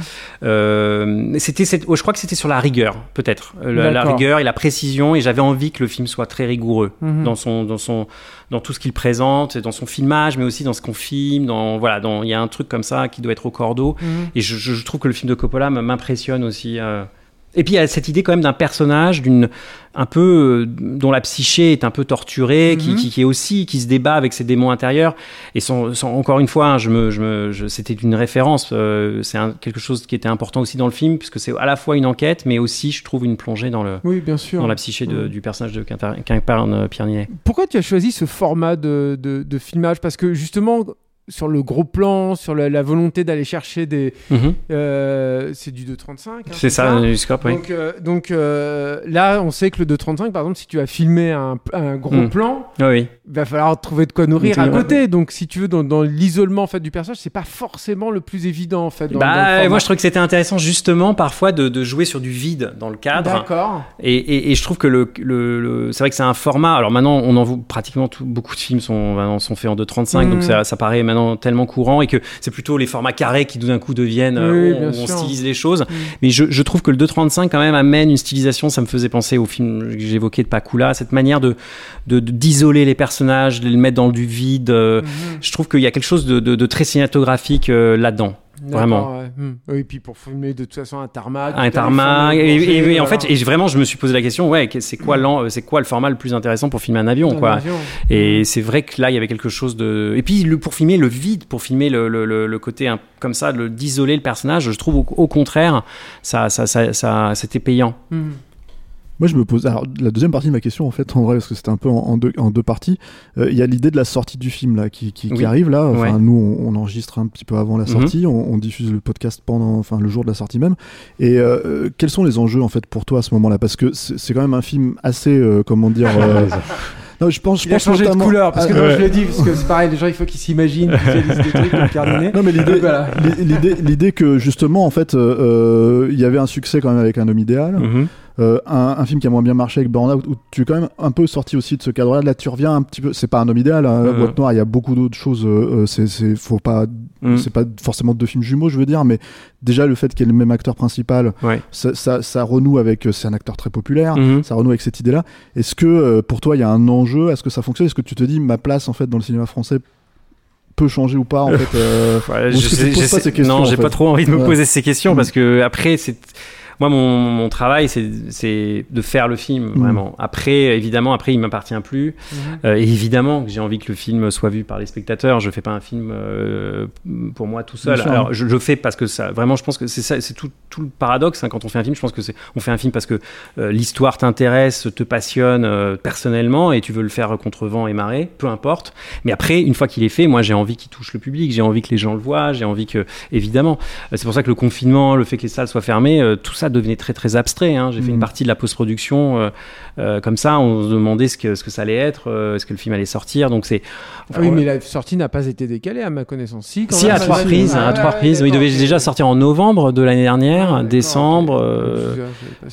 Euh, c'était, oh, je crois que c'était sur la rigueur, peut-être, Euh, la, rigueur et la précision. Et j'avais envie que le film soit très rigoureux Mhm. dans son, dans son, dans tout ce qu'il présente, dans son filmage, mais aussi dans ce qu'on filme. Dans, voilà, dans, il y a un truc comme ça qui doit être au cordeau. Mhm. Et je, trouve que le film de Coppola m'impressionne aussi. euh. Et puis il y a cette idée quand même d'un personnage, d'une un peu euh, dont la psyché est un peu torturée, qui, Mhm. qui, qui est aussi qui se débat avec ses démons intérieurs. Et sans, sans- encore une fois, hein, je me, je me, je- c'était une référence. euh, c'est un- quelque chose qui était important aussi dans le film, puisque c'est à la fois une enquête, mais aussi, je trouve, une plongée dans le Oui, bien sûr. dans la psyché de- du personnage de qu'incarne euh, Pierre Ninet. Pourquoi tu as choisi ce format de, de, de filmage? Parce que justement, sur le gros plan, sur la, la volonté d'aller chercher des. Mhm. euh, c'est du 2.35. hein, C'est ça, du scope, oui. Donc, euh, donc euh, là, on sait que le 2.35, par exemple, si tu as filmé un, un gros Mhm. plan, oui. il va falloir trouver de quoi nourrir à côté. Donc, si tu veux, dans, dans l'isolement en fait, du personnage, c'est pas forcément le plus évident en fait. Dans, Bah, dans moi je trouve que c'était intéressant justement parfois de, de jouer sur du vide dans le cadre. D'accord. Et, et- et je trouve que le, le- le- c'est vrai que c'est un format. Alors maintenant, on en voit pratiquement tout- beaucoup de films sont, sont faits en 2.35, Mhm. donc ça, ça paraît maintenant tellement courant et que c'est plutôt les formats carrés qui d'un coup deviennent euh, Oui, on, stylise les choses. Mhm. Mais je, je trouve que le 2.35 quand même amène une stylisation. Ça me faisait penser au film que j'évoquais de Pakula, cette manière de de- de- d'isoler les personnages, de les mettre dans du vide. euh, Mhm. Je trouve qu'il y a quelque chose de, de- de très cinématographique euh, là-dedans. Vraiment. Ouais. Hmm. Oui, puis pour filmer de toute façon un tarmac. Un tarmac. Et, et, et, en fait, et vraiment, je me suis posé la question, ouais, c'est quoi, c'est quoi le format le plus intéressant pour filmer un avion, un quoi. Avion. Et c'est vrai que là, il y avait quelque chose de. Et puis, le, pour filmer le vide, pour filmer le, le, côté comme ça, d'isoler le personnage, je trouve au, au contraire, ça, ça, ça, ça c'était payant. Hmm. Moi, je me pose. Alors, la deuxième partie de ma question, en fait, en vrai, parce que c'était un peu en, en, deux, en deux parties, il euh, y a l'idée de la sortie du film là, qui, qui, oui. qui arrive là. Enfin, ouais. nous, on, on, enregistre un petit peu avant la sortie, mm -hmm. on, on, diffuse le podcast pendant, enfin, le jour de la sortie même. Et euh, quels sont les enjeux en fait pour toi à ce moment-là? Parce que c'est quand même un film assez, euh, comment dire. Non, je pense, je il pense a changé notamment... de couleur parce que ah, non, ouais. je l'ai dit parce que c'est pareil, les gens il faut qu'ils s'imaginent des trucs comme. Non mais l'idée, voilà. l'idée, l'idée que justement en fait, il euh, y avait un succès quand même avec un homme idéal. Mm -hmm. Euh, un, un, film qui a moins bien marché avec Burnout où tu es quand même un peu sorti aussi de ce cadre-là. Là, tu reviens un petit peu. C'est pas un homme idéal. Hein. Boîte Noire, il y a beaucoup d'autres choses. Euh, c'est, c'est, faut pas. Mmh. C'est pas forcément deux films jumeaux, je veux dire, mais déjà le fait qu'il y ait le même acteur principal, ouais. ça, ça, ça, renoue avec. C'est un acteur très populaire. Mmh. Ça renoue avec cette idée-là. Est-ce que euh, pour toi, il y a un enjeu? Est-ce que ça fonctionne? Est-ce que tu te dis ma place en fait dans le cinéma français peut changer ou pas en fait ouais, je sais, je sais, questions, Non, j'ai pas trop envie de me ouais. poser ces questions parce que après c'est moi, mon, mon travail, c'est de faire le film, mmh. vraiment. Après, évidemment, après, il m'appartient plus. Mmh. Euh, et évidemment que j'ai envie que le film soit vu par les spectateurs. Je fais pas un film euh, pour moi tout seul. Alors, je le fais parce que ça, vraiment, je pense que c'est ça, c'est tout, tout, le paradoxe hein, quand on fait un film. Je pense que c'est, on fait un film parce que euh, l'histoire t'intéresse, te passionne euh, personnellement, et tu veux le faire contre vent et marée, peu importe. Mais après, une fois qu'il est fait, moi, j'ai envie qu'il touche le public, j'ai envie que les gens le voient, j'ai envie que, évidemment, c'est pour ça que le confinement, le fait que les salles soient fermées, tout ça devenait très très abstrait. Hein. J'ai mmh. fait une partie de la post-production euh, euh, comme ça. On se demandait ce que, ce que ça allait être, euh, est-ce que le film allait sortir. Donc c'est. Ah oui, mais la sortie n'a pas été décalée à ma connaissance. Si, si à trois reprises. à trois reprises. il devait déjà sortir en novembre de l'année dernière, ah, décembre,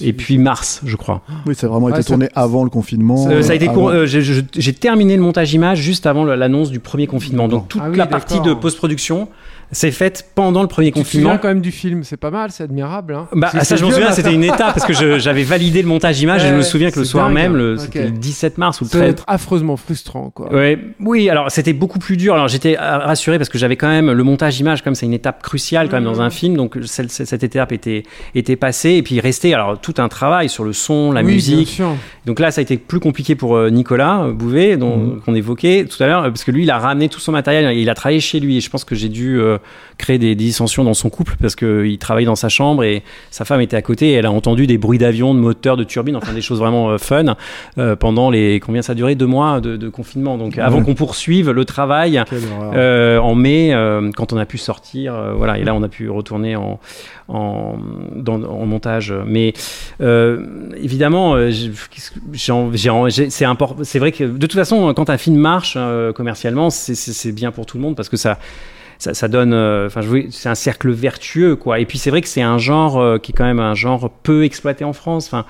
et puis mars, je crois. Oui, ça a vraiment été tourné avant le confinement. ça a été J'ai terminé le montage image juste avant l'annonce du premier confinement. Donc toute ah oui, la partie de post-production c'est faite pendant le premier tu confinement. Tu quand même du film, c'est pas mal, c'est admirable. Hein. Bah, ça, je m'en souviens, c'était une étape parce que j'avais validé le montage image et je me souviens que le soir dingue. même, le, okay. c'était le 17 mars ou le Ça 13. doit être affreusement frustrant, quoi. Ouais, oui, alors c'était beaucoup plus dur. Alors j'étais rassuré parce que j'avais quand même le montage image, comme c'est une étape cruciale quand même Mmh. dans un film, donc cette, cette étape était, était passée et puis il restait alors tout un travail sur le son, la oui, musique. Donc là, ça a été plus compliqué pour euh, Nicolas Bouvet, dont Mmh. qu'on évoquait tout à l'heure, parce que lui, il a ramené tout son matériel, il a travaillé chez lui et je pense que j'ai dû euh, créer des dissensions dans son couple parce qu'il travaille dans sa chambre et sa femme était à côté et elle a entendu des bruits d'avion, de moteurs, de turbines, enfin des choses vraiment euh, fun euh, pendant les combien ça a duré? Deux mois de, de confinement. Donc avant Ouais. qu'on poursuive le travail euh, en mai, quand on a pu sortir, voilà, et là on a pu retourner en en, dans, en montage. Mais évidemment, c'est important. C'est vrai que de toute façon, quand un film marche euh, commercialement, c'est bien pour tout le monde parce que ça ça, donne, euh, enfin, c'est un cercle vertueux, quoi. Et puis c'est vrai que c'est un genre euh, qui est quand même un genre peu exploité en France. Enfin,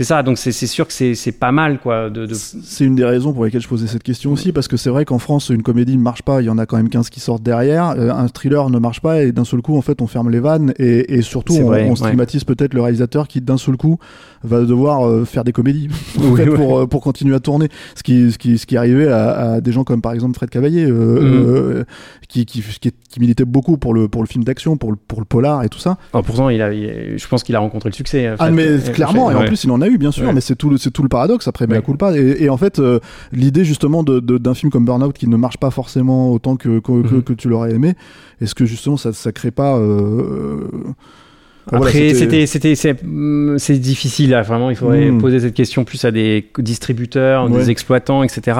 c'est ça. Donc c'est sûr que c'est pas mal, quoi. De, de... C'est une des raisons pour lesquelles je posais cette question aussi, parce que c'est vrai qu'en France, une comédie ne marche pas, il y en a quand même 15 qui sortent derrière, euh, un thriller ne marche pas, et d'un seul coup, en fait, on ferme les vannes, et, et surtout, on, vrai, on ouais. stigmatise peut-être le réalisateur qui, d'un seul coup, va devoir euh, faire des comédies en Oui, fait, oui. pour, euh, pour continuer à tourner. Ce qui, ce qui, ce qui arrivait à, à des gens comme par exemple Fred Cavaillé, euh, qui, qui, qui, qui militait beaucoup pour le, pour le film d'action, pour le, pour le polar et tout ça. Alors, pourtant, il a, il- je pense qu'il a rencontré le succès. Ah mais clairement et en ouais. plus il en a eu bien sûr Ouais. mais c'est tout le c'est tout le paradoxe après mais Ouais. coup pas et, et en fait euh, l'idée justement de- de- d'un film comme Burnout qui ne marche pas forcément autant que que, Mhm. que tu l'aurais aimé est-ce que justement ça ça crée pas euh, enfin, voilà, Après, c'était, c'était, c'est, c'est difficile. Là. Vraiment, il faudrait Mm. poser cette question plus à des distributeurs, Ouais. des exploitants, etc.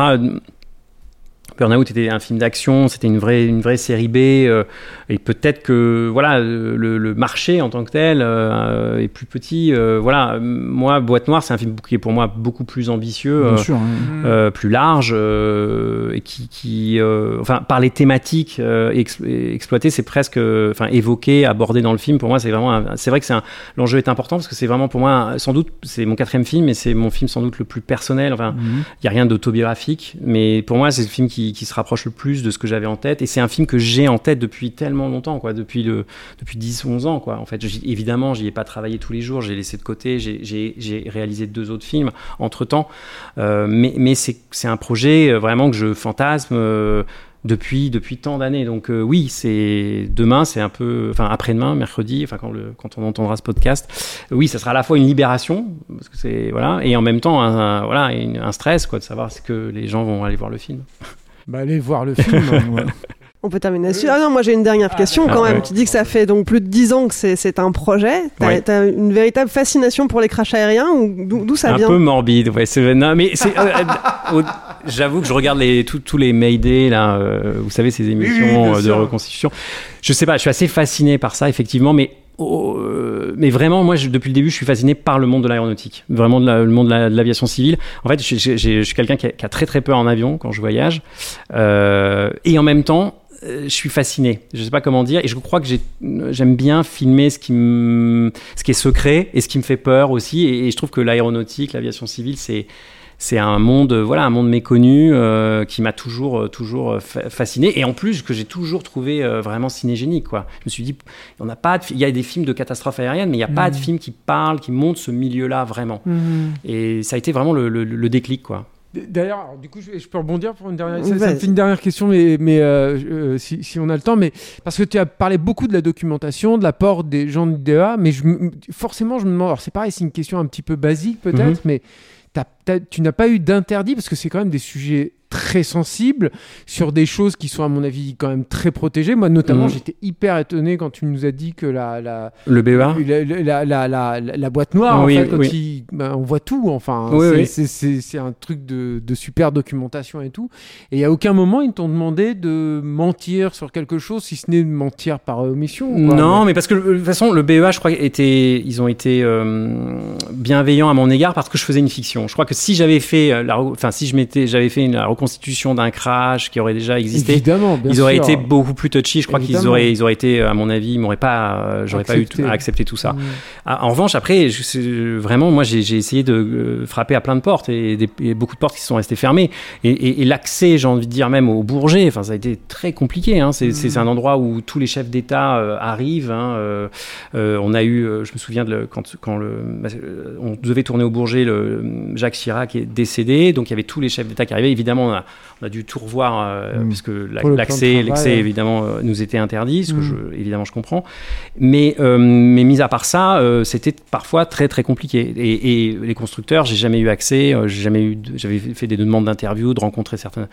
Burnout était un film d'action, c'était une vraie, une vraie série B, euh, et peut-être que voilà le, le marché en tant que tel euh, est plus petit. euh, voilà, moi, Boîte Noire, c'est un film qui est pour moi beaucoup plus ambitieux, euh, sûr hein. euh, plus large, euh, et qui, qui euh, enfin, par les thématiques euh, ex- exploitées, c'est presque, enfin, évoqué, abordé dans le film. Pour moi, c'est vraiment, c'est vrai que c'est l'enjeu est important parce que c'est vraiment pour moi, sans doute, c'est mon quatrième film et c'est mon film sans doute le plus personnel. Enfin, il Mhm. y a rien d'autobiographique, mais pour moi, c'est le film qui, qui se rapproche le plus de ce que j'avais en tête et c'est un film que j'ai en tête depuis tellement longtemps, quoi, depuis depuis 10, 11 ans, quoi. En fait, évidemment, j'y ai pas travaillé tous les jours, j'ai laissé de côté, j'ai- réalisé deux autres films entre temps, mais, mais c'est un projet euh, vraiment que je fantasme. euh, depuis depuis tant d'années. Donc euh, oui, c'est demain, c'est un peu, enfin après-demain, mercredi, enfin quand le quand on entendra ce podcast, oui, ça sera à la fois une libération parce que voilà, et en même temps un, voilà un stress quoi de savoir ce que les gens vont aller voir le film. Bah, allez voir le film. ouais. On peut terminer là-dessus. Ah non, moi j'ai une dernière question quand Ah, même. ouais. Tu dis que ça fait donc plus de 10 ans que c'est- un projet. T'as Ouais. t'as une véritable fascination pour les crashs aériens ou d'où ça un vient? peu morbide, ouais. c'est- Non, mais c'est. euh, euh, J'avoue que je regarde les, tous- tous les Mayday, là, euh, vous savez, ces émissions oui, euh, de sûr. reconstitution. Je sais pas, je suis assez fasciné par ça, effectivement, mais. Oh, mais vraiment, moi, depuis le début, je suis fasciné par le monde de l'aéronautique, vraiment le monde de la- de l'aviation civile. En fait, je, suis quelqu'un qui, a- très très peur en avion quand je voyage, Euh, et en même temps, euh, je suis fasciné. Je sais pas comment dire, et je crois que j'ai- j'aime bien filmer ce qui, ce qui est secret et ce qui me fait peur aussi. Et, et je trouve que l'aéronautique, l'aviation civile, c'est c'est un monde, euh, voilà, un monde méconnu euh, qui m'a toujours, euh, toujours fa- fasciné et en plus que j'ai toujours trouvé euh, vraiment cinégénique, quoi. Je me suis dit, on n'a pas, de il y a des films de catastrophes aériennes, mais il n'y a pas de films qui parlent, qui montrent ce milieu-là vraiment. Mhm. Et ça a été vraiment le, le- le déclic, quoi. D'ailleurs, du coup, je, je peux rebondir pour une dernière. Ça, ça me Vas-y. fait une dernière question, mais, mais euh, si, si on a le temps, mais parce que tu as parlé beaucoup de la documentation, de l'apport des gens de DEA, mais je, forcément, je me demande. Alors, c'est pareil, c'est une question un petit peu basique peut-être, Mhm. mais t'as- t'as- tu n'as pas eu d'interdit parce que c'est quand même des sujets très sensibles sur des choses qui sont à mon avis quand même très protégées. Moi notamment, Mhm. j'étais hyper étonné quand tu nous as dit que la la Le BEA la, la, la, la- boîte noire, Oui, en fait, quand oui. il- ben, on voit tout. Enfin, Oui, c'est- un truc de, de super documentation et tout. Et à aucun moment ils t'ont demandé de mentir sur quelque chose, si ce n'est de mentir par omission. quoi. Non, mais parce que de toute façon, le BEA, je crois, était, ils ont été euh, bienveillants à mon égard parce que je faisais une fiction. Je crois que si j'avais fait, euh, la, enfin, si je m'étais, j'avais fait une la reconstitution d'un crash qui aurait déjà existé, Évidemment, bien ils auraient sûr. été beaucoup plus touchy. Je crois qu'ils auraient, ils auraient été, à mon avis, ils m'auraient pas, euh, j'aurais pas eu à accepter tout ça. Mm. Ah, En revanche, après, je- vraiment, moi, j'ai essayé de euh, frapper à plein de portes et, des- et beaucoup de portes qui sont restées fermées. Et, et- et l'accès, j'ai envie de dire même au Bourget, enfin, ça a été très compliqué. hein. C'est c'est un endroit où tous les chefs d'État euh, arrivent. hein. Euh, euh, on a eu, euh, je me souviens de le- quand, quand le, bah, euh, on devait tourner au Bourget, le, Jacques Chirac est décédé, donc il y avait tous les chefs d'État qui arrivaient. Évidemment, on a, on a dû tout revoir euh, Mm. de l'accès, ouais. évidemment euh, nous était interdit, ce que Mm. je, évidemment je comprends. Mais, euh, mais mis à part ça, euh, c'était parfois très très compliqué. Et, et les constructeurs, j'ai jamais eu accès. j'ai jamais eu, j'avais fait des demandes d'interview, de rencontrer certains.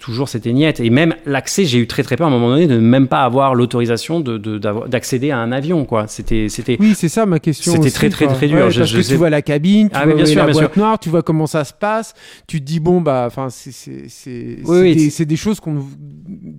toujours c'était niette. Et même l'accès, j'ai eu très très peur à un moment donné de ne même pas avoir l'autorisation de, de- d'avoir- d'accéder à un avion. Quoi. C'était, c'était. Oui, c'est ça ma question. C'était très, très, très dur. Ouais, Je- parce je que sais- tu vois la cabine, tu Ah, vois bien sûr, la bien boîte sûr. Tu vois comment ça se passe. Tu te dis bon bah, enfin c'est c'est c'est Oui, c'est oui, des, des choses qu'on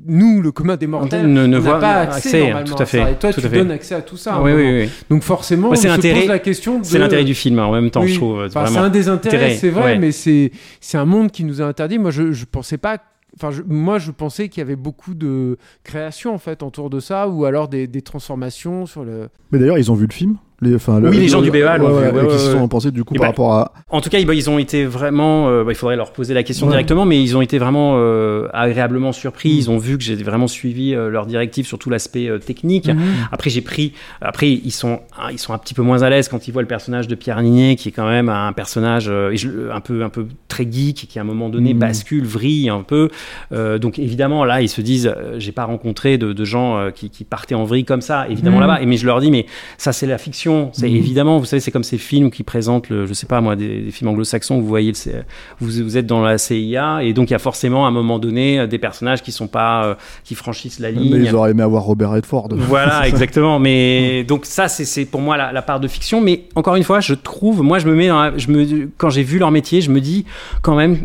nous le commun des mortels ne- ne on n'a voit pas accès, accès, normalement tout à à ça. Et toi tout tu fait. donnes accès à tout ça. Oui, oui, oui. Donc forcément, Ouais, on c'est se l'intérêt- pose la question. de- C'est l'intérêt du film hein, en même temps, Oui. je trouve. Enfin, vraiment. c'est un des intérêts, Intérêt, c'est vrai, ouais. mais c'est c'est un monde qui nous est interdit. Moi, je je pensais pas. Enfin, je- moi, je pensais qu'il y avait beaucoup de création en fait autour de ça, ou alors des, des transformations sur le. Mais d'ailleurs, ils ont vu le film les, enfin, le- Oui, les gens du l'ont ouais, ouais, ouais, et qui se sont pensés du coup Et par bah, rapport à. En tout cas, ils, bah, ils ont été vraiment. euh, bah, il faudrait leur poser la question directement, mais ils ont été vraiment euh, agréablement surpris. Ils ont vu que j'ai vraiment suivi euh, leurs directives sur tout l'aspect euh, technique. Mhm. Après, j'ai pris. Après, ils sont, ah, ils sont un petit peu moins à l'aise quand ils voient le personnage de Pierre Ninet, qui est quand même un personnage un peu, un peu très geek, qui à un moment donné Mhm. bascule, vrille un peu. Donc évidemment, là, ils se disent, j'ai pas rencontré de, de gens qui, qui partaient en vrille comme ça. Évidemment là-bas. Et mais je leur dis, mais ça c'est la fiction. C'est Mhm. évidemment, vous savez, c'est comme ces films qui présentent, le, je sais pas moi, des, des films anglo-saxons. Vous voyez, le vous, vous êtes dans la CIA et donc il y a forcément à un moment donné euh, des personnages qui sont pas, euh, qui franchissent la Mais ligne. ils auraient aimé avoir Robert Redford. Voilà, exactement. Mais donc ça, c'est- pour moi la, la part de fiction. Mais encore une fois, je trouve, moi, je me mets, dans la- je me, quand j'ai vu leur métier, je me dis quand même,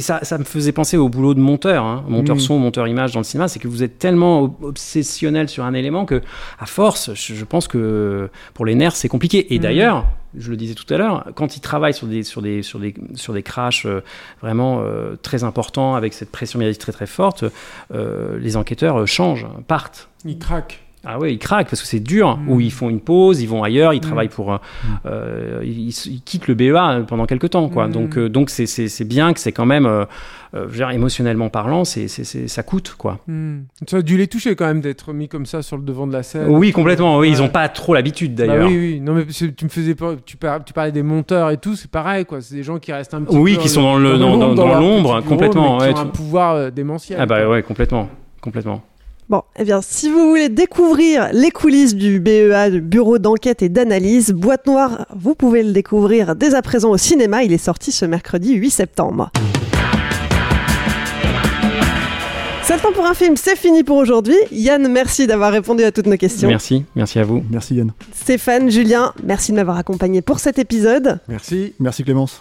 ça, ça me faisait penser au boulot de monteur, hein, monteur Mm. son, monteur image dans le cinéma, c'est que vous êtes tellement ob- obsessionnel sur un élément que, à force, je, je pense que pour les nerfs, c'est compliqué. Et Mm. d'ailleurs. Je le disais tout à l'heure, quand ils travaillent sur des, sur des, sur des, sur des crashs euh, vraiment euh, très importants, avec cette pression médiatique très très forte, euh, les enquêteurs changent, partent. Il craque. Ah oui, ils craquent parce que c'est dur. Mm. Ou ils font une pause, ils vont ailleurs, ils travaillent pour, euh, euh, ils, ils quittent le BEA pendant quelques temps, quoi. Mm. Donc, euh, donc c'est, c'est, bien que c'est quand même, euh, émotionnellement parlant, c'est, ça coûte, quoi. Ça a dû les toucher quand même d'être mis comme ça sur le devant de la scène. Oui, complètement. Oui, ils Ouais. ont pas trop l'habitude Bah d'ailleurs. oui, oui. Non, mais tu me faisais pas, tu, par- tu parlais des monteurs et tout, c'est pareil, quoi. C'est des gens qui restent un petit Oui, peu qui sont dans le- dans- l'ombre, bureau, complètement, qui ouais, ont un pouvoir démentiel. Ah bah ouais, complètement, complètement. Bon, eh bien, si vous voulez découvrir les coulisses du BEA, du Bureau d'enquête et d'analyse, Boîte Noire, vous pouvez le découvrir dès à présent au cinéma. Il est sorti ce mercredi 8 septembre. C'est le temps pour un film, c'est fini pour aujourd'hui. Yann, merci d'avoir répondu à toutes nos questions. Merci, merci à vous. Merci Yann. Stéphane, Julien, merci de m'avoir accompagné pour cet épisode. Merci. Merci Clémence.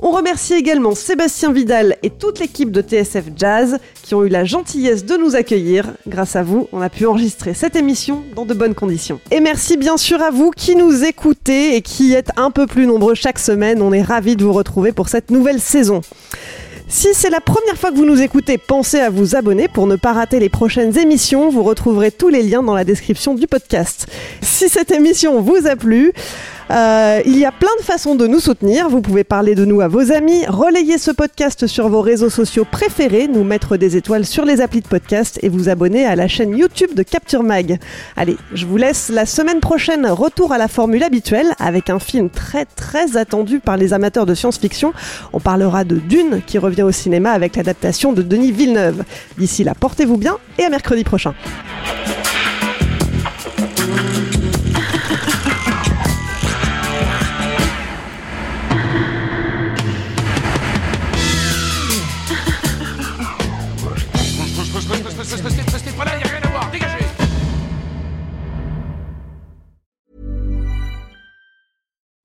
On remercie également Sébastien Vidal et toute l'équipe de TSF Jazz qui ont eu la gentillesse de nous accueillir. Grâce à vous, on a pu enregistrer cette émission dans de bonnes conditions. Et merci bien sûr à vous qui nous écoutez et qui êtes un peu plus nombreux chaque semaine. On est ravis de vous retrouver pour cette nouvelle saison. Si c'est la première fois que vous nous écoutez, pensez à vous abonner pour ne pas rater les prochaines émissions. Vous retrouverez tous les liens dans la description du podcast. Si cette émission vous a plu, euh, il y a plein de façons de nous soutenir. Vous pouvez parler de nous à vos amis, relayer ce podcast sur vos réseaux sociaux préférés, nous mettre des étoiles sur les applis de podcast et vous abonner à la chaîne YouTube de Capture Mag. Allez, je vous laisse la semaine prochaine. Retour à la formule habituelle avec un film très très attendu par les amateurs de science-fiction. On parlera de Dune qui revient au cinéma avec l'adaptation de Denis Villeneuve. D'ici là, portez-vous bien et à mercredi prochain.